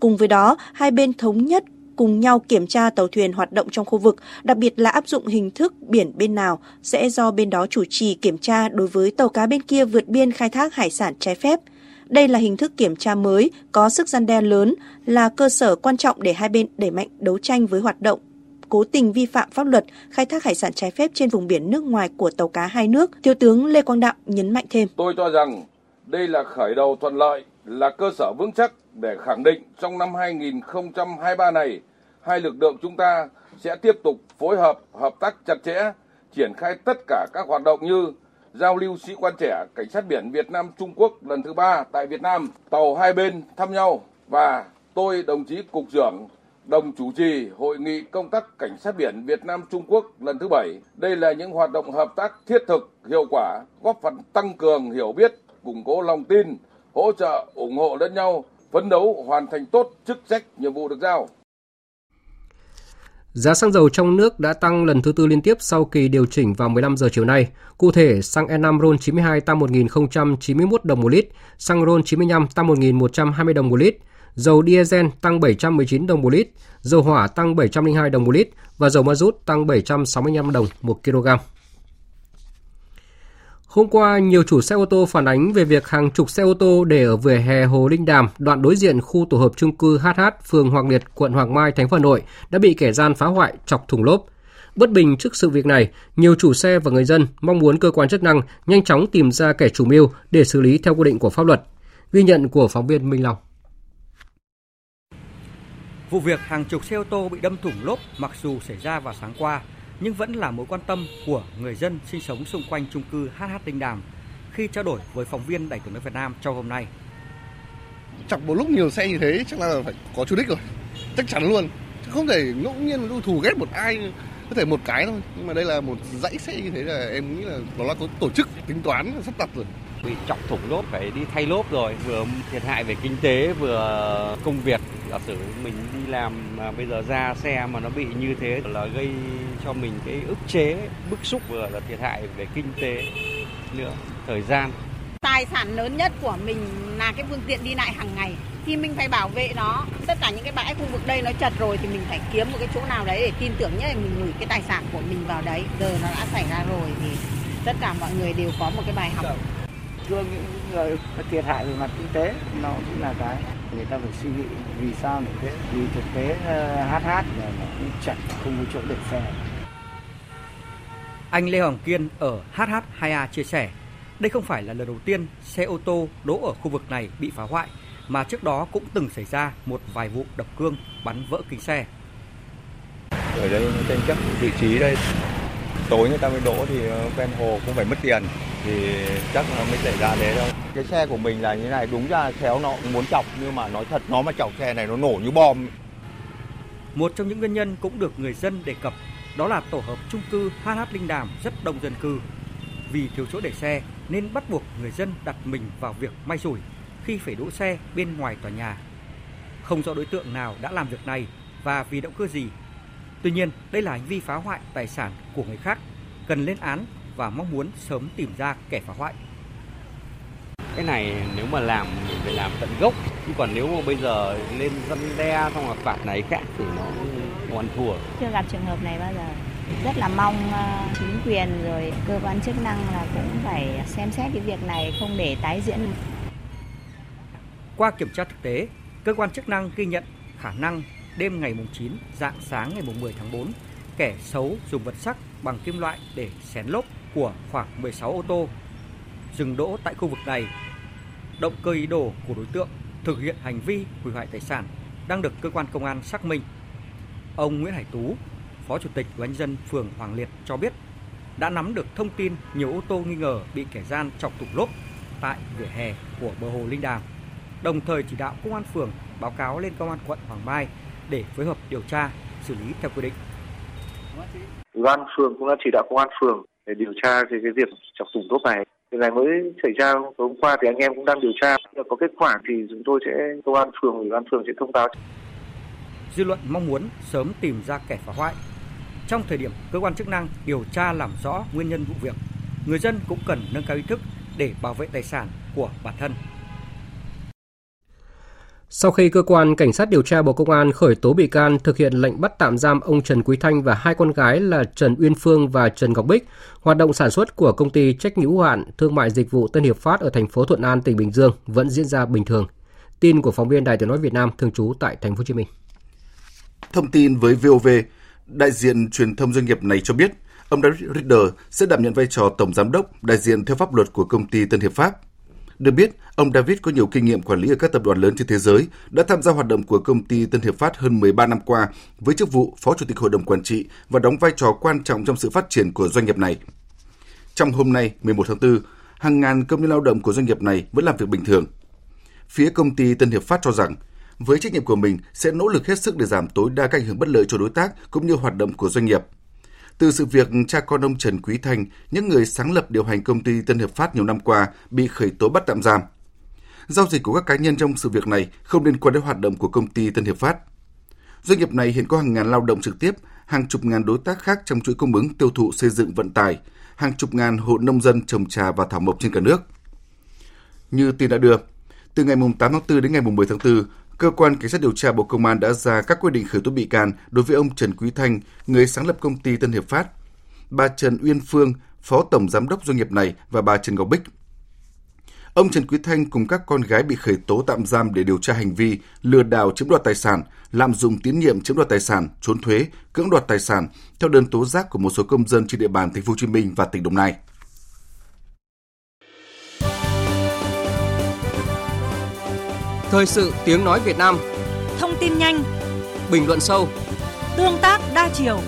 Cùng với đó, hai bên thống nhất cùng nhau kiểm tra tàu thuyền hoạt động trong khu vực, đặc biệt là áp dụng hình thức biển bên nào sẽ do bên đó chủ trì kiểm tra đối với tàu cá bên kia vượt biên khai thác hải sản trái phép. Đây là hình thức kiểm tra mới, có sức gian đe lớn, là cơ sở quan trọng để hai bên đẩy mạnh đấu tranh với hoạt động cố tình vi phạm pháp luật khai thác hải sản trái phép trên vùng biển nước ngoài của tàu cá hai nước, Thiếu tướng Lê Quang Đạo nhấn mạnh thêm. Tôi cho rằng đây là khởi đầu thuận lợi, là cơ sở vững chắc để khẳng định trong năm 2023 này, hai lực lượng chúng ta sẽ tiếp tục phối hợp, hợp tác chặt chẽ, triển khai tất cả các hoạt động như giao lưu sĩ quan trẻ cảnh sát biển Việt Nam Trung Quốc lần thứ ba tại Việt Nam, tàu hai bên thăm nhau và tôi đồng chí cục trưởng đồng chủ trì hội nghị công tác cảnh sát biển Việt Nam Trung Quốc lần thứ bảy. Đây là những hoạt động hợp tác thiết thực, hiệu quả, góp phần tăng cường hiểu biết, củng cố lòng tin, hỗ trợ, ủng hộ lẫn nhau, phấn đấu hoàn thành tốt chức trách nhiệm vụ được giao. Giá xăng dầu trong nước đã tăng lần thứ tư liên tiếp sau kỳ điều chỉnh vào 15 giờ chiều nay. Cụ thể, xăng E5 RON 92 tăng 1.091 đồng một lít, xăng RON 95 tăng 1.120 đồng một lít, dầu diesel tăng 719 đồng một lít, dầu hỏa tăng 702 đồng một lít và dầu ma rút tăng 765 đồng một kg. Hôm qua, nhiều chủ xe ô tô phản ánh về việc hàng chục xe ô tô để ở vỉa hè Hồ Linh Đàm, đoạn đối diện khu tổ hợp chung cư HH, phường Hoàng Liệt, quận Hoàng Mai, thành phố Hà Nội đã bị kẻ gian phá hoại, chọc thủng lốp. Bất bình trước sự việc này, nhiều chủ xe và người dân mong muốn cơ quan chức năng nhanh chóng tìm ra kẻ chủ mưu để xử lý theo quy định của pháp luật. Ghi nhận của phóng viên Minh Long. Vụ việc hàng chục xe ô tô bị đâm thủng lốp mặc dù xảy ra vào sáng qua, nhưng vẫn là mối quan tâm của người dân sinh sống xung quanh chung cư HH Linh Đàm khi trao đổi với phóng viên Đài tiếng nói Việt Nam trong hôm nay. Chọc một lúc nhiều xe như thế chắc là phải có chủ đích rồi, chắc chắn luôn. chứ Không thể ngẫu nhiên thù ghét một ai có thể một cái thôi nhưng mà đây là một dãy xe như thế là em nghĩ là nó là có tổ chức tính toán sắp đặt rồi bị chọc thủng lốp, phải đi thay lốp rồi. Vừa thiệt hại về kinh tế, vừa công việc. Giả sử mình đi làm mà bây giờ ra xe mà nó bị như thế là gây cho mình cái ức chế, bức xúc, vừa là thiệt hại về kinh tế nữa. Thời gian. Tài sản lớn nhất của mình là cái phương tiện đi lại hàng ngày. Thì mình phải bảo vệ nó, tất cả những cái bãi khu vực đây nó chật rồi thì mình phải kiếm một cái chỗ nào đấy để tin tưởng nhất là mình gửi cái tài sản của mình vào đấy. Giờ nó đã xảy ra rồi thì tất cả mọi người đều có một cái bài học thương những người thiệt hại về mặt kinh tế nó cũng là cái người ta phải suy nghĩ vì sao như thế. Vì thực tế hát hát là nó cũng chặt không có chỗ để xe. Anh Lê Hoàng Kiên ở HH2A chia sẻ, đây không phải là lần đầu tiên xe ô tô đỗ ở khu vực này bị phá hoại, mà trước đó cũng từng xảy ra một vài vụ đập cương bắn vỡ kính xe. Ở đây tranh chấp vị trí đây, tối người ta mới đỗ thì ờ, ven hồ cũng phải mất tiền thì chắc nó mới xảy ra thế đâu. Cái xe của mình là như này, đúng ra khéo nó cũng muốn chọc nhưng mà nói thật nó mà chọc xe này nó nổ như bom. Một trong những nguyên nhân cũng được người dân đề cập đó là tổ hợp chung cư HH Linh Đàm rất đông dân cư. Vì thiếu chỗ để xe nên bắt buộc người dân đặt mình vào việc may rủi khi phải đỗ xe bên ngoài tòa nhà. Không rõ đối tượng nào đã làm việc này và vì động cơ gì. Tuy nhiên, đây là hành vi phá hoại tài sản của người khác, cần lên án và mong muốn sớm tìm ra kẻ phá hoại. Cái này nếu mà làm mình phải làm tận gốc, chứ còn nếu mà bây giờ lên dân đe xong là phạt này khác thì nó hoàn thua. Chưa gặp trường hợp này bao giờ. Rất là mong ờ, chính quyền rồi cơ quan chức năng là cũng phải xem xét cái việc này không để tái diễn. Qua kiểm tra thực tế, cơ quan chức năng ghi nhận khả năng đêm ngày mùng 9, dạng sáng ngày 10 tháng 4, kẻ xấu dùng vật sắc bằng kim loại để xén lốp của khoảng 16 ô tô dừng đỗ tại khu vực này. Động cơ ý đồ của đối tượng thực hiện hành vi hủy hoại tài sản đang được cơ quan công an xác minh. Ông Nguyễn Hải Tú, Phó Chủ tịch Ủy ban dân phường Hoàng Liệt cho biết đã nắm được thông tin nhiều ô tô nghi ngờ bị kẻ gian chọc thủng lốp tại vỉa hè của bờ hồ Linh Đàm. Đồng thời chỉ đạo công an phường báo cáo lên công an quận Hoàng Mai để phối hợp điều tra, xử lý theo quy định. Ủy ban phường cũng đã chỉ đạo công an phường để điều tra về cái việc chọc thủng lốp này. Việc này mới xảy ra hôm qua thì anh em cũng đang điều tra. Có kết quả thì chúng tôi sẽ công an phường, ủy ban phường sẽ thông báo. Dư luận mong muốn sớm tìm ra kẻ phá hoại. Trong thời điểm cơ quan chức năng điều tra làm rõ nguyên nhân vụ việc, người dân cũng cần nâng cao ý thức để bảo vệ tài sản của bản thân. Sau khi cơ quan cảnh sát điều tra Bộ Công an khởi tố bị can thực hiện lệnh bắt tạm giam ông Trần Quý Thanh và hai con gái là Trần Uyên Phương và Trần Ngọc Bích, hoạt động sản xuất của công ty trách nhiệm hữu hạn thương mại dịch vụ Tân Hiệp Phát ở thành phố Thuận An, tỉnh Bình Dương vẫn diễn ra bình thường. Tin của phóng viên Đài Tiếng nói Việt Nam thường trú tại thành phố Hồ Chí Minh. Thông tin với VOV, Đại diện truyền thông doanh nghiệp này cho biết, ông David Ritter sẽ đảm nhận vai trò tổng giám đốc đại diện theo pháp luật của công ty Tân Hiệp Phát. Được biết, ông David có nhiều kinh nghiệm quản lý ở các tập đoàn lớn trên thế giới, đã tham gia hoạt động của công ty Tân Hiệp Phát hơn 13 năm qua với chức vụ Phó Chủ tịch Hội đồng Quản trị và đóng vai trò quan trọng trong sự phát triển của doanh nghiệp này. Trong hôm nay, 11 tháng 4, hàng ngàn công nhân lao động của doanh nghiệp này vẫn làm việc bình thường. Phía công ty Tân Hiệp Phát cho rằng, với trách nhiệm của mình sẽ nỗ lực hết sức để giảm tối đa các ảnh hưởng bất lợi cho đối tác cũng như hoạt động của doanh nghiệp. Từ sự việc cha con ông Trần Quý Thanh, những người sáng lập điều hành công ty Tân Hiệp Phát nhiều năm qua bị khởi tố bắt tạm giam. Giao dịch của các cá nhân trong sự việc này không liên quan đến hoạt động của công ty Tân Hiệp Phát. Doanh nghiệp này hiện có hàng ngàn lao động trực tiếp, hàng chục ngàn đối tác khác trong chuỗi cung ứng tiêu thụ xây dựng vận tải, hàng chục ngàn hộ nông dân trồng trà và thảo mộc trên cả nước. Như tin đã đưa, từ ngày 8 tháng 4 đến ngày 10 tháng 4, Cơ quan Cảnh sát điều tra Bộ Công an đã ra các quyết định khởi tố bị can đối với ông Trần Quý Thanh, người sáng lập công ty Tân Hiệp Phát, bà Trần Uyên Phương, phó tổng giám đốc doanh nghiệp này và bà Trần Ngọc Bích. Ông Trần Quý Thanh cùng các con gái bị khởi tố tạm giam để điều tra hành vi lừa đảo chiếm đoạt tài sản, lạm dụng tín nhiệm chiếm đoạt tài sản, trốn thuế, cưỡng đoạt tài sản theo đơn tố giác của một số công dân trên địa bàn thành phố Hồ Chí Minh và tỉnh Đồng Nai. Thời sự tiếng nói Việt Nam Thông tin nhanh Bình luận sâu Tương tác đa chiều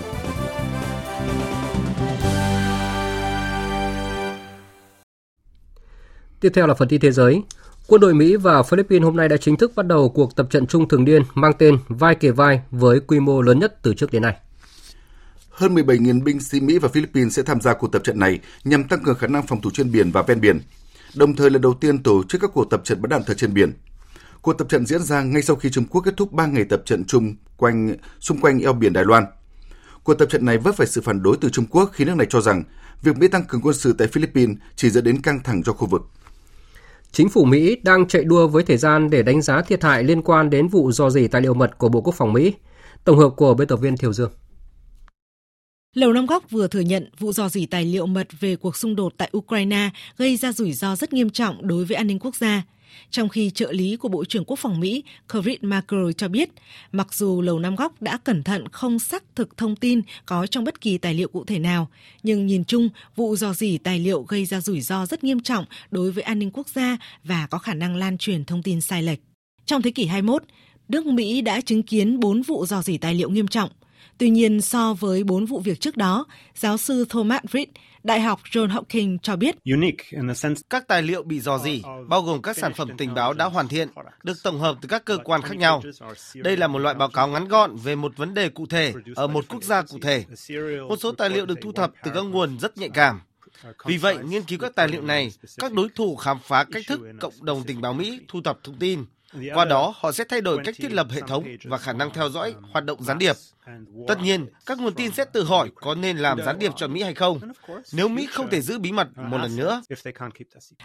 Tiếp theo là phần tin thế giới. Quân đội Mỹ và Philippines hôm nay đã chính thức bắt đầu cuộc tập trận chung thường niên mang tên Vai kề vai với quy mô lớn nhất từ trước đến nay. Hơn 17.000 binh sĩ Mỹ và Philippines sẽ tham gia cuộc tập trận này nhằm tăng cường khả năng phòng thủ trên biển và ven biển, đồng thời là đầu tiên tổ chức các cuộc tập trận bắn đạn thật trên biển. Cuộc tập trận diễn ra ngay sau khi Trung Quốc kết thúc 3 ngày tập trận chung quanh xung quanh eo biển Đài Loan. Cuộc tập trận này vấp phải sự phản đối từ Trung Quốc khi nước này cho rằng việc Mỹ tăng cường quân sự tại Philippines chỉ dẫn đến căng thẳng cho khu vực. Chính phủ Mỹ đang chạy đua với thời gian để đánh giá thiệt hại liên quan đến vụ dò dỉ tài liệu mật của Bộ Quốc phòng Mỹ. Tổng hợp của biên tập viên Thiều Dương. Lầu Năm Góc vừa thừa nhận vụ dò dỉ tài liệu mật về cuộc xung đột tại Ukraine gây ra rủi ro rất nghiêm trọng đối với an ninh quốc gia. Trong khi trợ lý của Bộ trưởng Quốc phòng Mỹ Kevin McCall cho biết, mặc dù Lầu Năm Góc đã cẩn thận không xác thực thông tin có trong bất kỳ tài liệu cụ thể nào, nhưng nhìn chung, vụ dò dỉ tài liệu gây ra rủi ro rất nghiêm trọng đối với an ninh quốc gia và có khả năng lan truyền thông tin sai lệch. Trong thế kỷ 21, nước Mỹ đã chứng kiến 4 vụ dò dỉ tài liệu nghiêm trọng. Tuy nhiên, so với bốn vụ việc trước đó, giáo sư Thomas Reed, Đại học John Hopkins cho biết. Các tài liệu bị dò dỉ, bao gồm các sản phẩm tình báo đã hoàn thiện, được tổng hợp từ các cơ quan khác nhau. Đây là một loại báo cáo ngắn gọn về một vấn đề cụ thể ở một quốc gia cụ thể. Một số tài liệu được thu thập từ các nguồn rất nhạy cảm. Vì vậy, nghiên cứu các tài liệu này, các đối thủ khám phá cách thức cộng đồng tình báo Mỹ thu thập thông tin. Qua đó, họ sẽ thay đổi cách thiết lập hệ thống và khả năng theo dõi hoạt động gián điệp. Tất nhiên, các nguồn tin sẽ tự hỏi có nên làm gián điệp cho Mỹ hay không, nếu Mỹ không thể giữ bí mật một lần nữa.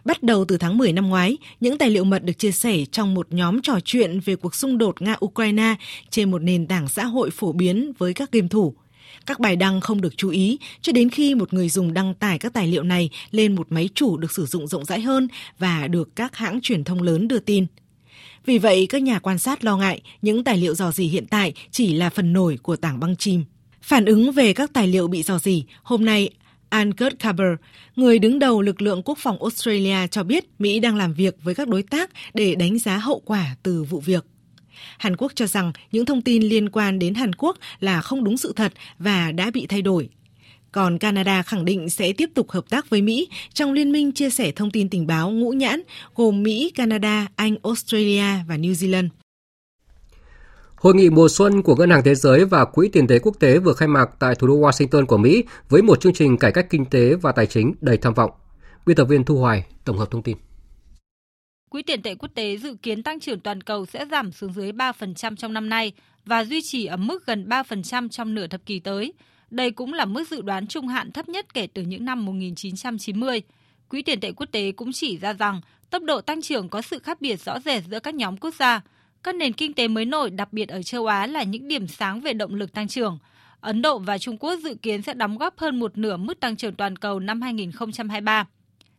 Bắt đầu từ tháng 10 năm ngoái, những tài liệu mật được chia sẻ trong một nhóm trò chuyện về cuộc xung đột Nga-Ukraine trên một nền tảng xã hội phổ biến với các game thủ. Các bài đăng không được chú ý cho đến khi một người dùng đăng tải các tài liệu này lên một máy chủ được sử dụng rộng rãi hơn và được các hãng truyền thông lớn đưa tin. Vì vậy, các nhà quan sát lo ngại những tài liệu dò dỉ hiện tại chỉ là phần nổi của tảng băng chìm. Phản ứng về các tài liệu bị dò dỉ, hôm nay Ankert Carver, người đứng đầu lực lượng quốc phòng Australia cho biết Mỹ đang làm việc với các đối tác để đánh giá hậu quả từ vụ việc. Hàn Quốc cho rằng những thông tin liên quan đến Hàn Quốc là không đúng sự thật và đã bị thay đổi. Còn Canada khẳng định sẽ tiếp tục hợp tác với Mỹ trong liên minh chia sẻ thông tin tình báo ngũ nhãn gồm Mỹ, Canada, Anh, Australia và New Zealand. Hội nghị mùa xuân của Ngân hàng Thế giới và Quỹ tiền tế quốc tế vừa khai mạc tại thủ đô Washington của Mỹ với một chương trình cải cách kinh tế và tài chính đầy tham vọng. Biên tập viên Thu Hoài tổng hợp thông tin. Quỹ tiền tệ quốc tế dự kiến tăng trưởng toàn cầu sẽ giảm xuống dưới 3% trong năm nay và duy trì ở mức gần 3% trong nửa thập kỷ tới. Đây cũng là mức dự đoán trung hạn thấp nhất kể từ những năm 1990. Quỹ tiền tệ quốc tế cũng chỉ ra rằng tốc độ tăng trưởng có sự khác biệt rõ rệt giữa các nhóm quốc gia. Các nền kinh tế mới nổi, đặc biệt ở châu Á là những điểm sáng về động lực tăng trưởng. Ấn Độ và Trung Quốc dự kiến sẽ đóng góp hơn một nửa mức tăng trưởng toàn cầu năm 2023.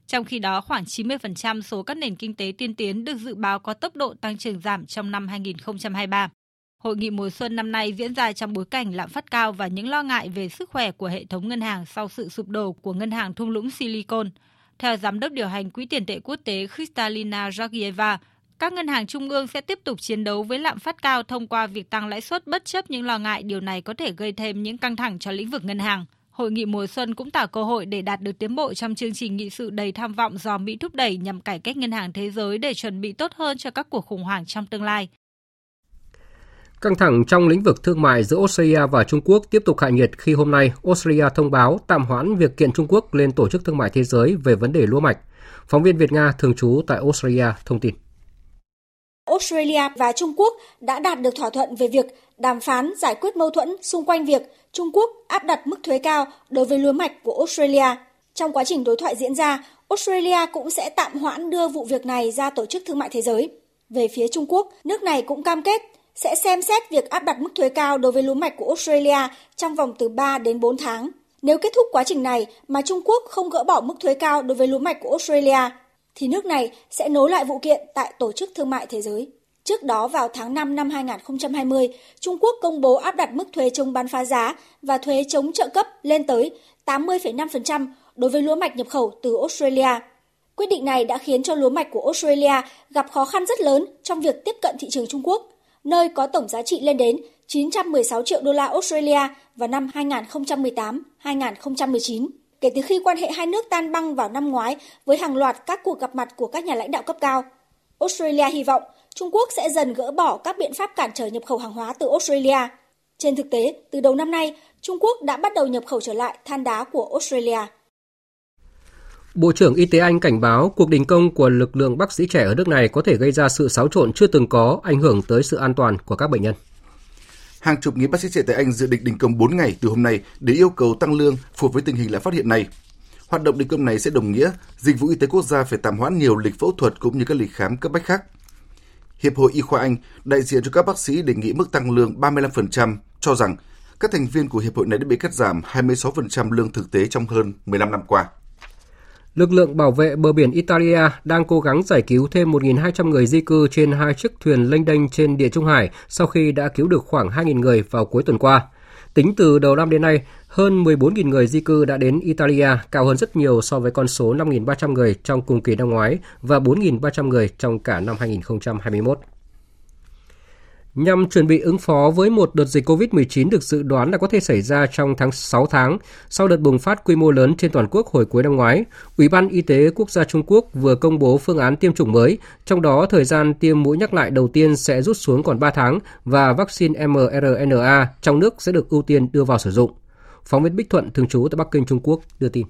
Trong khi đó, khoảng 90% số các nền kinh tế tiên tiến được dự báo có tốc độ tăng trưởng giảm trong năm 2023. Hội nghị mùa xuân năm nay diễn ra trong bối cảnh lạm phát cao và những lo ngại về sức khỏe của hệ thống ngân hàng sau sự sụp đổ của ngân hàng thung lũng Silicon. Theo giám đốc điều hành Quỹ tiền tệ quốc tế Kristalina Georgieva, các ngân hàng trung ương sẽ tiếp tục chiến đấu với lạm phát cao thông qua việc tăng lãi suất bất chấp những lo ngại điều này có thể gây thêm những căng thẳng cho lĩnh vực ngân hàng. Hội nghị mùa xuân cũng tạo cơ hội để đạt được tiến bộ trong chương trình nghị sự đầy tham vọng do Mỹ thúc đẩy nhằm cải cách ngân hàng thế giới để chuẩn bị tốt hơn cho các cuộc khủng hoảng trong tương lai. Căng thẳng trong lĩnh vực thương mại giữa Australia và Trung Quốc tiếp tục hạ nhiệt khi hôm nay Australia thông báo tạm hoãn việc kiện Trung Quốc lên Tổ chức Thương mại Thế giới về vấn đề lúa mạch. Phóng viên Việt Nga thường trú tại Australia thông tin. Australia và Trung Quốc đã đạt được thỏa thuận về việc đàm phán giải quyết mâu thuẫn xung quanh việc Trung Quốc áp đặt mức thuế cao đối với lúa mạch của Australia. Trong quá trình đối thoại diễn ra, Australia cũng sẽ tạm hoãn đưa vụ việc này ra Tổ chức Thương mại Thế giới. Về phía Trung Quốc, nước này cũng cam kết sẽ xem xét việc áp đặt mức thuế cao đối với lúa mạch của Australia trong vòng từ 3 đến 4 tháng. Nếu kết thúc quá trình này mà Trung Quốc không gỡ bỏ mức thuế cao đối với lúa mạch của Australia, thì nước này sẽ nối lại vụ kiện tại Tổ chức Thương mại Thế giới. Trước đó vào tháng 5 năm 2020, Trung Quốc công bố áp đặt mức thuế chống bán phá giá và thuế chống trợ cấp lên tới 80,5% đối với lúa mạch nhập khẩu từ Australia. Quyết định này đã khiến cho lúa mạch của Australia gặp khó khăn rất lớn trong việc tiếp cận thị trường Trung Quốc, nơi có tổng giá trị lên đến 916 triệu đô la Australia vào năm 2018-2019. Kể từ khi quan hệ hai nước tan băng vào năm ngoái với hàng loạt các cuộc gặp mặt của các nhà lãnh đạo cấp cao, Australia hy vọng Trung Quốc sẽ dần gỡ bỏ các biện pháp cản trở nhập khẩu hàng hóa từ Australia. Trên thực tế, từ đầu năm nay, Trung Quốc đã bắt đầu nhập khẩu trở lại than đá của Australia. Bộ trưởng Y tế Anh cảnh báo cuộc đình công của lực lượng bác sĩ trẻ ở nước này có thể gây ra sự xáo trộn chưa từng có, ảnh hưởng tới sự an toàn của các bệnh nhân. Hàng chục nghìn bác sĩ trẻ tại Anh dự định đình công 4 ngày từ hôm nay để yêu cầu tăng lương phù hợp với tình hình lạm phát hiện nay. Hoạt động đình công này sẽ đồng nghĩa dịch vụ y tế quốc gia phải tạm hoãn nhiều lịch phẫu thuật cũng như các lịch khám cấp bách khác. Hiệp hội Y khoa Anh, đại diện cho các bác sĩ đề nghị mức tăng lương 35%, cho rằng các thành viên của hiệp hội này đã bị cắt giảm 26% lương thực tế trong hơn 15 năm qua. Lực lượng bảo vệ bờ biển Italia đang cố gắng giải cứu thêm 1.200 người di cư trên hai chiếc thuyền lênh đênh trên địa Trung Hải sau khi đã cứu được khoảng 2.000 người vào cuối tuần qua. Tính từ đầu năm đến nay, hơn 14.000 người di cư đã đến Italia, cao hơn rất nhiều so với con số 5.300 người trong cùng kỳ năm ngoái và 4.300 người trong cả năm 2021. Nhằm chuẩn bị ứng phó với một đợt dịch COVID-19 được dự đoán là có thể xảy ra trong tháng 6 tháng sau đợt bùng phát quy mô lớn trên toàn quốc hồi cuối năm ngoái, Ủy ban Y tế Quốc gia Trung Quốc vừa công bố phương án tiêm chủng mới, trong đó thời gian tiêm mũi nhắc lại đầu tiên sẽ rút xuống còn 3 tháng và vaccine mRNA trong nước sẽ được ưu tiên đưa vào sử dụng. Phóng viên Bích Thuận thường trú tại Bắc Kinh, Trung Quốc đưa tin.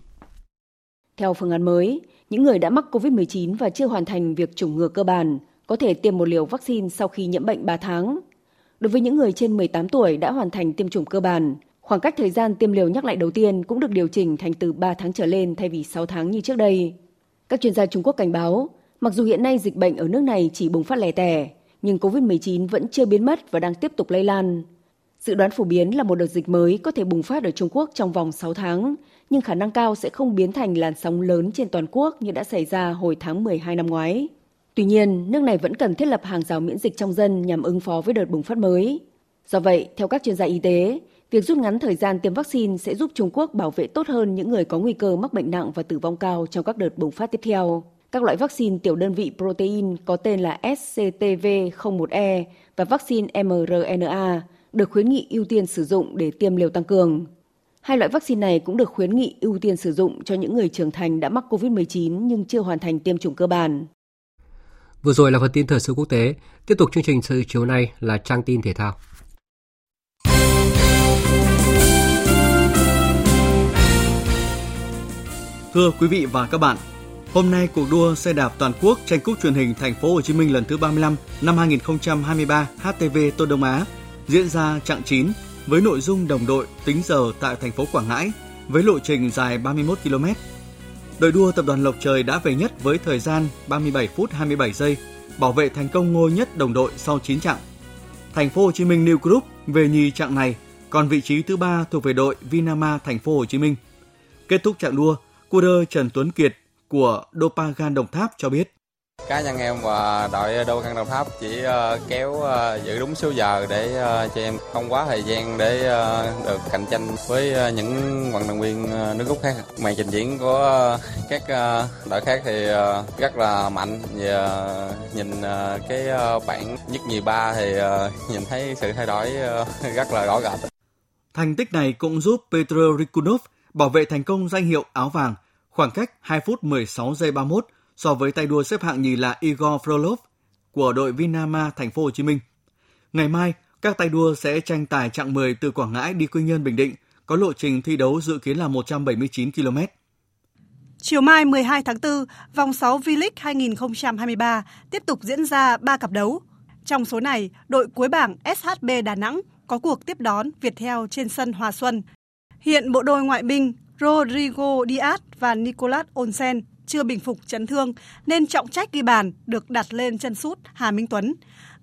Theo phương án mới, những người đã mắc COVID-19 và chưa hoàn thành việc chủng ngừa cơ bản có thể tiêm một liều vaccine sau khi nhiễm bệnh 3 tháng. Đối với những người trên 18 tuổi đã hoàn thành tiêm chủng cơ bản, khoảng cách thời gian tiêm liều nhắc lại đầu tiên cũng được điều chỉnh thành từ 3 tháng trở lên thay vì 6 tháng như trước đây. Các chuyên gia Trung Quốc cảnh báo, mặc dù hiện nay dịch bệnh ở nước này chỉ bùng phát lẻ tẻ, nhưng COVID-19 vẫn chưa biến mất và đang tiếp tục lây lan. Dự đoán phổ biến là một đợt dịch mới có thể bùng phát ở Trung Quốc trong vòng 6 tháng, nhưng khả năng cao sẽ không biến thành làn sóng lớn trên toàn quốc như đã xảy ra hồi tháng 12 năm ngoái. Tuy nhiên, nước này vẫn cần thiết lập hàng rào miễn dịch trong dân nhằm ứng phó với đợt bùng phát mới. Do vậy, theo các chuyên gia y tế, việc rút ngắn thời gian tiêm vaccine sẽ giúp Trung Quốc bảo vệ tốt hơn những người có nguy cơ mắc bệnh nặng và tử vong cao trong các đợt bùng phát tiếp theo. Các loại vaccine tiểu đơn vị protein có tên là SCTV01E và vaccine mRNA được khuyến nghị ưu tiên sử dụng để tiêm liều tăng cường. Hai loại vaccine này cũng được khuyến nghị ưu tiên sử dụng cho những người trưởng thành đã mắc COVID-19 nhưng chưa hoàn thành tiêm chủng cơ bản. Vừa rồi là phần tin thời sự quốc tế. Tiếp tục chương trình sự chiều nay là trang tin thể thao. Thưa quý vị và các bạn, hôm nay cuộc đua xe đạp toàn quốc tranh cúp truyền hình thành phố Hồ Chí Minh lần thứ 35 năm 2023 HTV Tô Đông Á diễn ra chặng 9 với nội dung đồng đội tính giờ tại thành phố Quảng Ngãi với lộ trình dài 31 km Đội đua tập đoàn Lộc Trời đã về nhất với thời gian 37 phút 27 giây, bảo vệ thành công ngôi nhất đồng đội sau 9 chặng. Thành phố Hồ Chí Minh New Group về nhì chặng này, còn vị trí thứ ba thuộc về đội Vinama Thành phố Hồ Chí Minh. Kết thúc chặng đua, cua đơ Trần Tuấn Kiệt của Dopagan Đồng Tháp cho biết cá nhân em và đội đô căn đồng tháp chỉ ờ, kéo ờ, giữ đúng số giờ để ờ, cho em không quá thời gian để được cạnh tranh với những vận động viên nước rút khác. Màn trình diễn của các đội khác thì rất là mạnh và nhìn cái bảng nhất nhì ba thì nhìn thấy sự thay đổi rất là rõ rệt. Thành tích này cũng giúp Petro Rikunov bảo vệ thành công danh hiệu áo vàng khoảng cách 2 phút 16 giây 31 so với tay đua xếp hạng nhì là Igor Frolov của đội Vinama Thành phố Hồ Chí Minh. Ngày mai, các tay đua sẽ tranh tài chặng 10 từ Quảng Ngãi đi Quy Nhơn Bình Định, có lộ trình thi đấu dự kiến là 179 km. Chiều mai 12 tháng 4, vòng 6 V-League 2023 tiếp tục diễn ra 3 cặp đấu. Trong số này, đội cuối bảng SHB Đà Nẵng có cuộc tiếp đón Viettel trên sân Hòa Xuân. Hiện bộ đôi ngoại binh Rodrigo Diaz và Nicolas Olsen chưa bình phục chấn thương nên trọng trách ghi bàn được đặt lên chân sút Hà Minh Tuấn.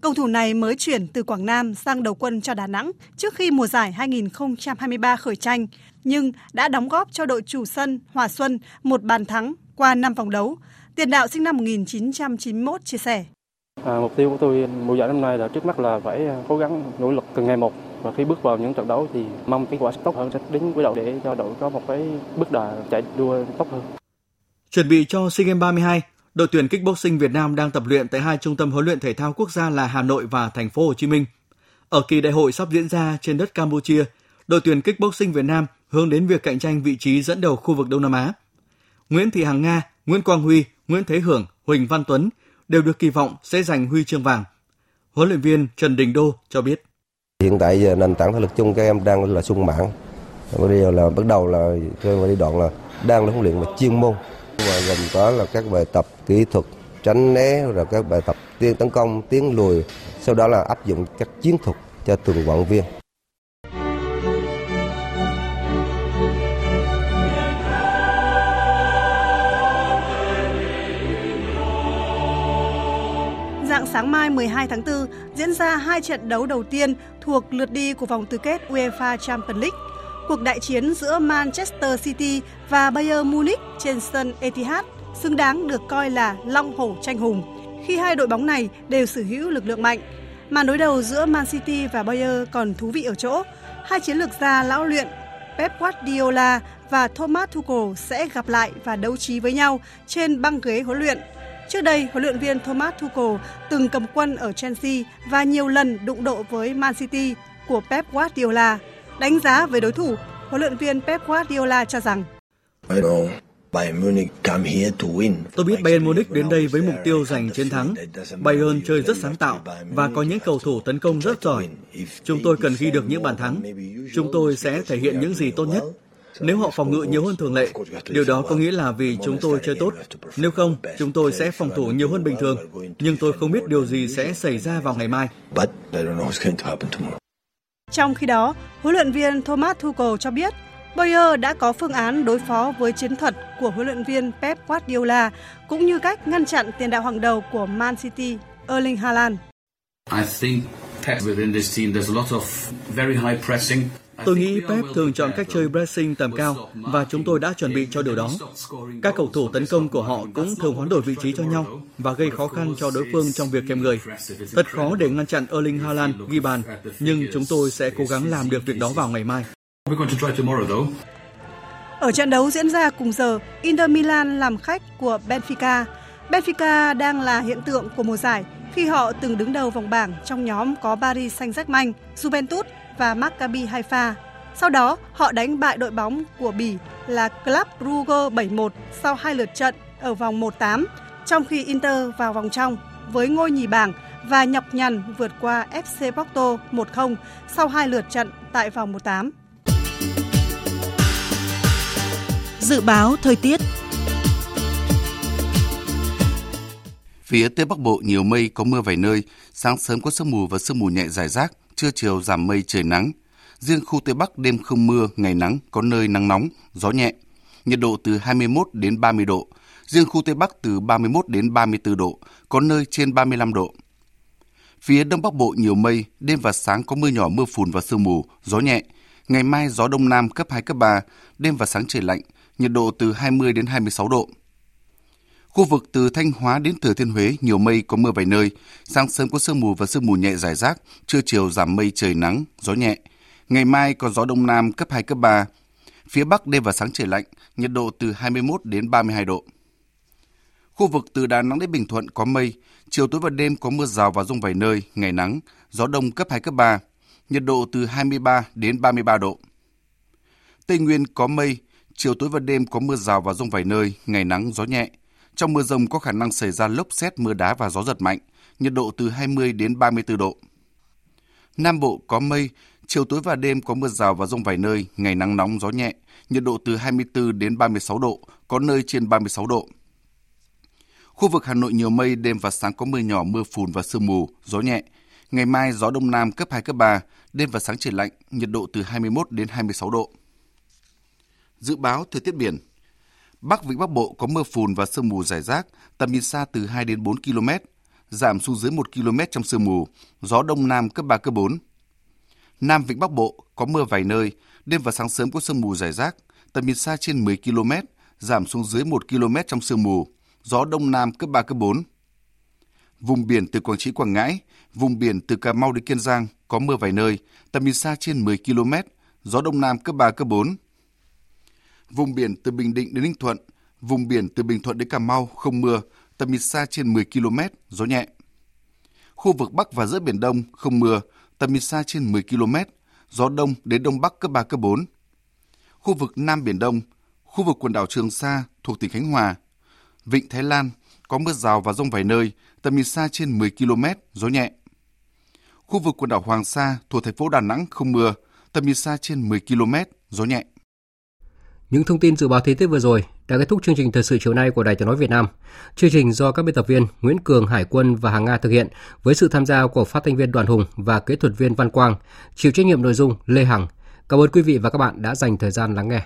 Cầu thủ này mới chuyển từ Quảng Nam sang đầu quân cho Đà Nẵng trước khi mùa giải 2023 khởi tranh, nhưng đã đóng góp cho đội chủ sân Hòa Xuân một bàn thắng qua 5 vòng đấu. Tiền đạo sinh năm 1991 chia sẻ. À, mục tiêu của tôi mùa giải năm nay là trước mắt là phải à, cố gắng nỗ lực từng ngày một và khi bước vào những trận đấu thì mong kết quả sẽ tốt hơn sẽ đến cuối đội để cho đội có một cái bước đà chạy đua tốt hơn. Chuẩn bị cho SEA Games 32, đội tuyển kickboxing Việt Nam đang tập luyện tại hai trung tâm huấn luyện thể thao quốc gia là Hà Nội và Thành phố Hồ Chí Minh. Ở kỳ đại hội sắp diễn ra trên đất Campuchia, đội tuyển kickboxing Việt Nam hướng đến việc cạnh tranh vị trí dẫn đầu khu vực Đông Nam Á. Nguyễn Thị Hằng Nga, Nguyễn Quang Huy, Nguyễn Thế Hưởng, Huỳnh Văn Tuấn đều được kỳ vọng sẽ giành huy chương vàng. Huấn luyện viên Trần Đình Đô cho biết. Hiện tại giờ nền tảng thể lực chung các em đang là sung mãn. Bây giờ là bắt đầu là chơi đi đoạn là đang là huấn luyện mà chuyên môn và gồm có là các bài tập kỹ thuật tránh né, rồi các bài tập tiên tấn công tiến lùi, sau đó là áp dụng các chiến thuật cho từng vận viên Dạng sáng mai 12 tháng 4 diễn ra hai trận đấu đầu tiên thuộc lượt đi của vòng tứ kết UEFA Champions League. Cuộc đại chiến giữa Manchester City và Bayern Munich trên sân Etihad xứng đáng được coi là long hổ tranh hùng khi hai đội bóng này đều sở hữu lực lượng mạnh. Màn đối đầu giữa Man City và Bayern còn thú vị ở chỗ, hai chiến lược gia lão luyện Pep Guardiola và Thomas Tuchel sẽ gặp lại và đấu trí với nhau trên băng ghế huấn luyện. Trước đây, huấn luyện viên Thomas Tuchel từng cầm quân ở Chelsea và nhiều lần đụng độ với Man City của Pep Guardiola. Đánh giá về đối thủ, huấn luyện viên Pep Guardiola cho rằng Tôi biết Bayern Munich đến đây với mục tiêu giành chiến thắng. Bayern chơi rất sáng tạo và có những cầu thủ tấn công rất giỏi. Chúng tôi cần ghi được những bàn thắng. Chúng tôi sẽ thể hiện những gì tốt nhất. Nếu họ phòng ngự nhiều hơn thường lệ, điều đó có nghĩa là vì chúng tôi chơi tốt. Nếu không, chúng tôi sẽ phòng thủ nhiều hơn bình thường. Nhưng tôi không biết điều gì sẽ xảy ra vào ngày mai. Trong khi đó, huấn luyện viên Thomas Tuchel cho biết Bayer đã có phương án đối phó với chiến thuật của huấn luyện viên Pep Guardiola cũng như cách ngăn chặn tiền đạo hàng đầu của Man City, Erling Haaland. Tôi nghĩ Pep thường chọn cách chơi pressing tầm cao và chúng tôi đã chuẩn bị cho điều đó. Các cầu thủ tấn công của họ cũng thường hoán đổi vị trí cho nhau và gây khó khăn cho đối phương trong việc kèm người. Thật khó để ngăn chặn Erling Haaland ghi bàn, nhưng chúng tôi sẽ cố gắng làm được việc đó vào ngày mai. Ở trận đấu diễn ra cùng giờ, Inter Milan làm khách của Benfica. Benfica đang là hiện tượng của mùa giải khi họ từng đứng đầu vòng bảng trong nhóm có Paris Saint-Germain, Juventus và Maccabi Haifa. Sau đó, họ đánh bại đội bóng của Bỉ là Club Brugge 7-1 sau hai lượt trận ở vòng 1-8, trong khi Inter vào vòng trong với ngôi nhì bảng và nhọc nhằn vượt qua FC Porto 1-0 sau hai lượt trận tại vòng 1-8. Dự báo thời tiết Phía Tây Bắc Bộ nhiều mây có mưa vài nơi, sáng sớm có sương mù và sương mù nhẹ rải rác, trưa chiều giảm mây trời nắng. Riêng khu Tây Bắc đêm không mưa, ngày nắng, có nơi nắng nóng, gió nhẹ. Nhiệt độ từ 21 đến 30 độ. Riêng khu Tây Bắc từ 31 đến 34 độ, có nơi trên 35 độ. Phía Đông Bắc Bộ nhiều mây, đêm và sáng có mưa nhỏ mưa phùn và sương mù, gió nhẹ. Ngày mai gió Đông Nam cấp 2, cấp 3, đêm và sáng trời lạnh, nhiệt độ từ 20 đến 26 độ. Khu vực từ Thanh Hóa đến Thừa Thiên Huế nhiều mây có mưa vài nơi, sáng sớm có sương mù và sương mù nhẹ rải rác, trưa chiều giảm mây trời nắng, gió nhẹ. Ngày mai có gió đông nam cấp 2 cấp 3. Phía Bắc đêm và sáng trời lạnh, nhiệt độ từ 21 đến 32 độ. Khu vực từ Đà Nẵng đến Bình Thuận có mây, chiều tối và đêm có mưa rào và rông vài nơi, ngày nắng, gió đông cấp 2 cấp 3, nhiệt độ từ 23 đến 33 độ. Tây Nguyên có mây, chiều tối và đêm có mưa rào và rông vài nơi, ngày nắng, gió nhẹ. Trong mưa rông có khả năng xảy ra lốc xét, mưa đá và gió giật mạnh, nhiệt độ từ 20 đến 34 độ. Nam Bộ có mây, chiều tối và đêm có mưa rào và rông vài nơi, ngày nắng nóng, gió nhẹ, nhiệt độ từ 24 đến 36 độ, có nơi trên 36 độ. Khu vực Hà Nội nhiều mây, đêm và sáng có mưa nhỏ, mưa phùn và sương mù, gió nhẹ. Ngày mai gió đông nam cấp 2, cấp 3, đêm và sáng trời lạnh, nhiệt độ từ 21 đến 26 độ. Dự báo thời tiết biển Bắc Vịnh Bắc Bộ có mưa phùn và sương mù rải rác, tầm nhìn xa từ 2 đến 4 km, giảm xuống dưới 1 km trong sương mù, gió đông nam cấp 3, cấp 4. Nam Vịnh Bắc Bộ có mưa vài nơi, đêm và sáng sớm có sương mù rải rác, tầm nhìn xa trên 10 km, giảm xuống dưới 1 km trong sương mù, gió đông nam cấp 3, cấp 4. Vùng biển từ Quảng Trị, Quảng Ngãi, vùng biển từ Cà Mau đến Kiên Giang có mưa vài nơi, tầm nhìn xa trên 10 km, gió đông nam cấp 3, cấp 4. Vùng biển từ Bình Định đến Ninh Thuận, vùng biển từ Bình Thuận đến Cà Mau không mưa, tầm nhìn xa trên 10 km, gió nhẹ. Khu vực Bắc và giữa Biển Đông không mưa, tầm nhìn xa trên 10 km, gió đông đến đông bắc cấp 3, cấp 4. Khu vực Nam Biển Đông, khu vực quần đảo Trường Sa thuộc tỉnh Khánh Hòa, Vịnh Thái Lan có mưa rào và rông vài nơi, tầm nhìn xa trên 10 km, gió nhẹ. Khu vực quần đảo Hoàng Sa thuộc thành phố Đà Nẵng không mưa, tầm nhìn xa trên 10 km, gió nhẹ. Những thông tin dự báo thời tiết vừa rồi đã kết thúc chương trình thời sự chiều nay của Đài Tiếng nói Việt Nam. Chương trình do các biên tập viên Nguyễn Cường, Hải Quân và Hàng Nga thực hiện với sự tham gia của phát thanh viên Đoàn Hùng và kỹ thuật viên Văn Quang, chịu trách nhiệm nội dung Lê Hằng. Cảm ơn quý vị và các bạn đã dành thời gian lắng nghe.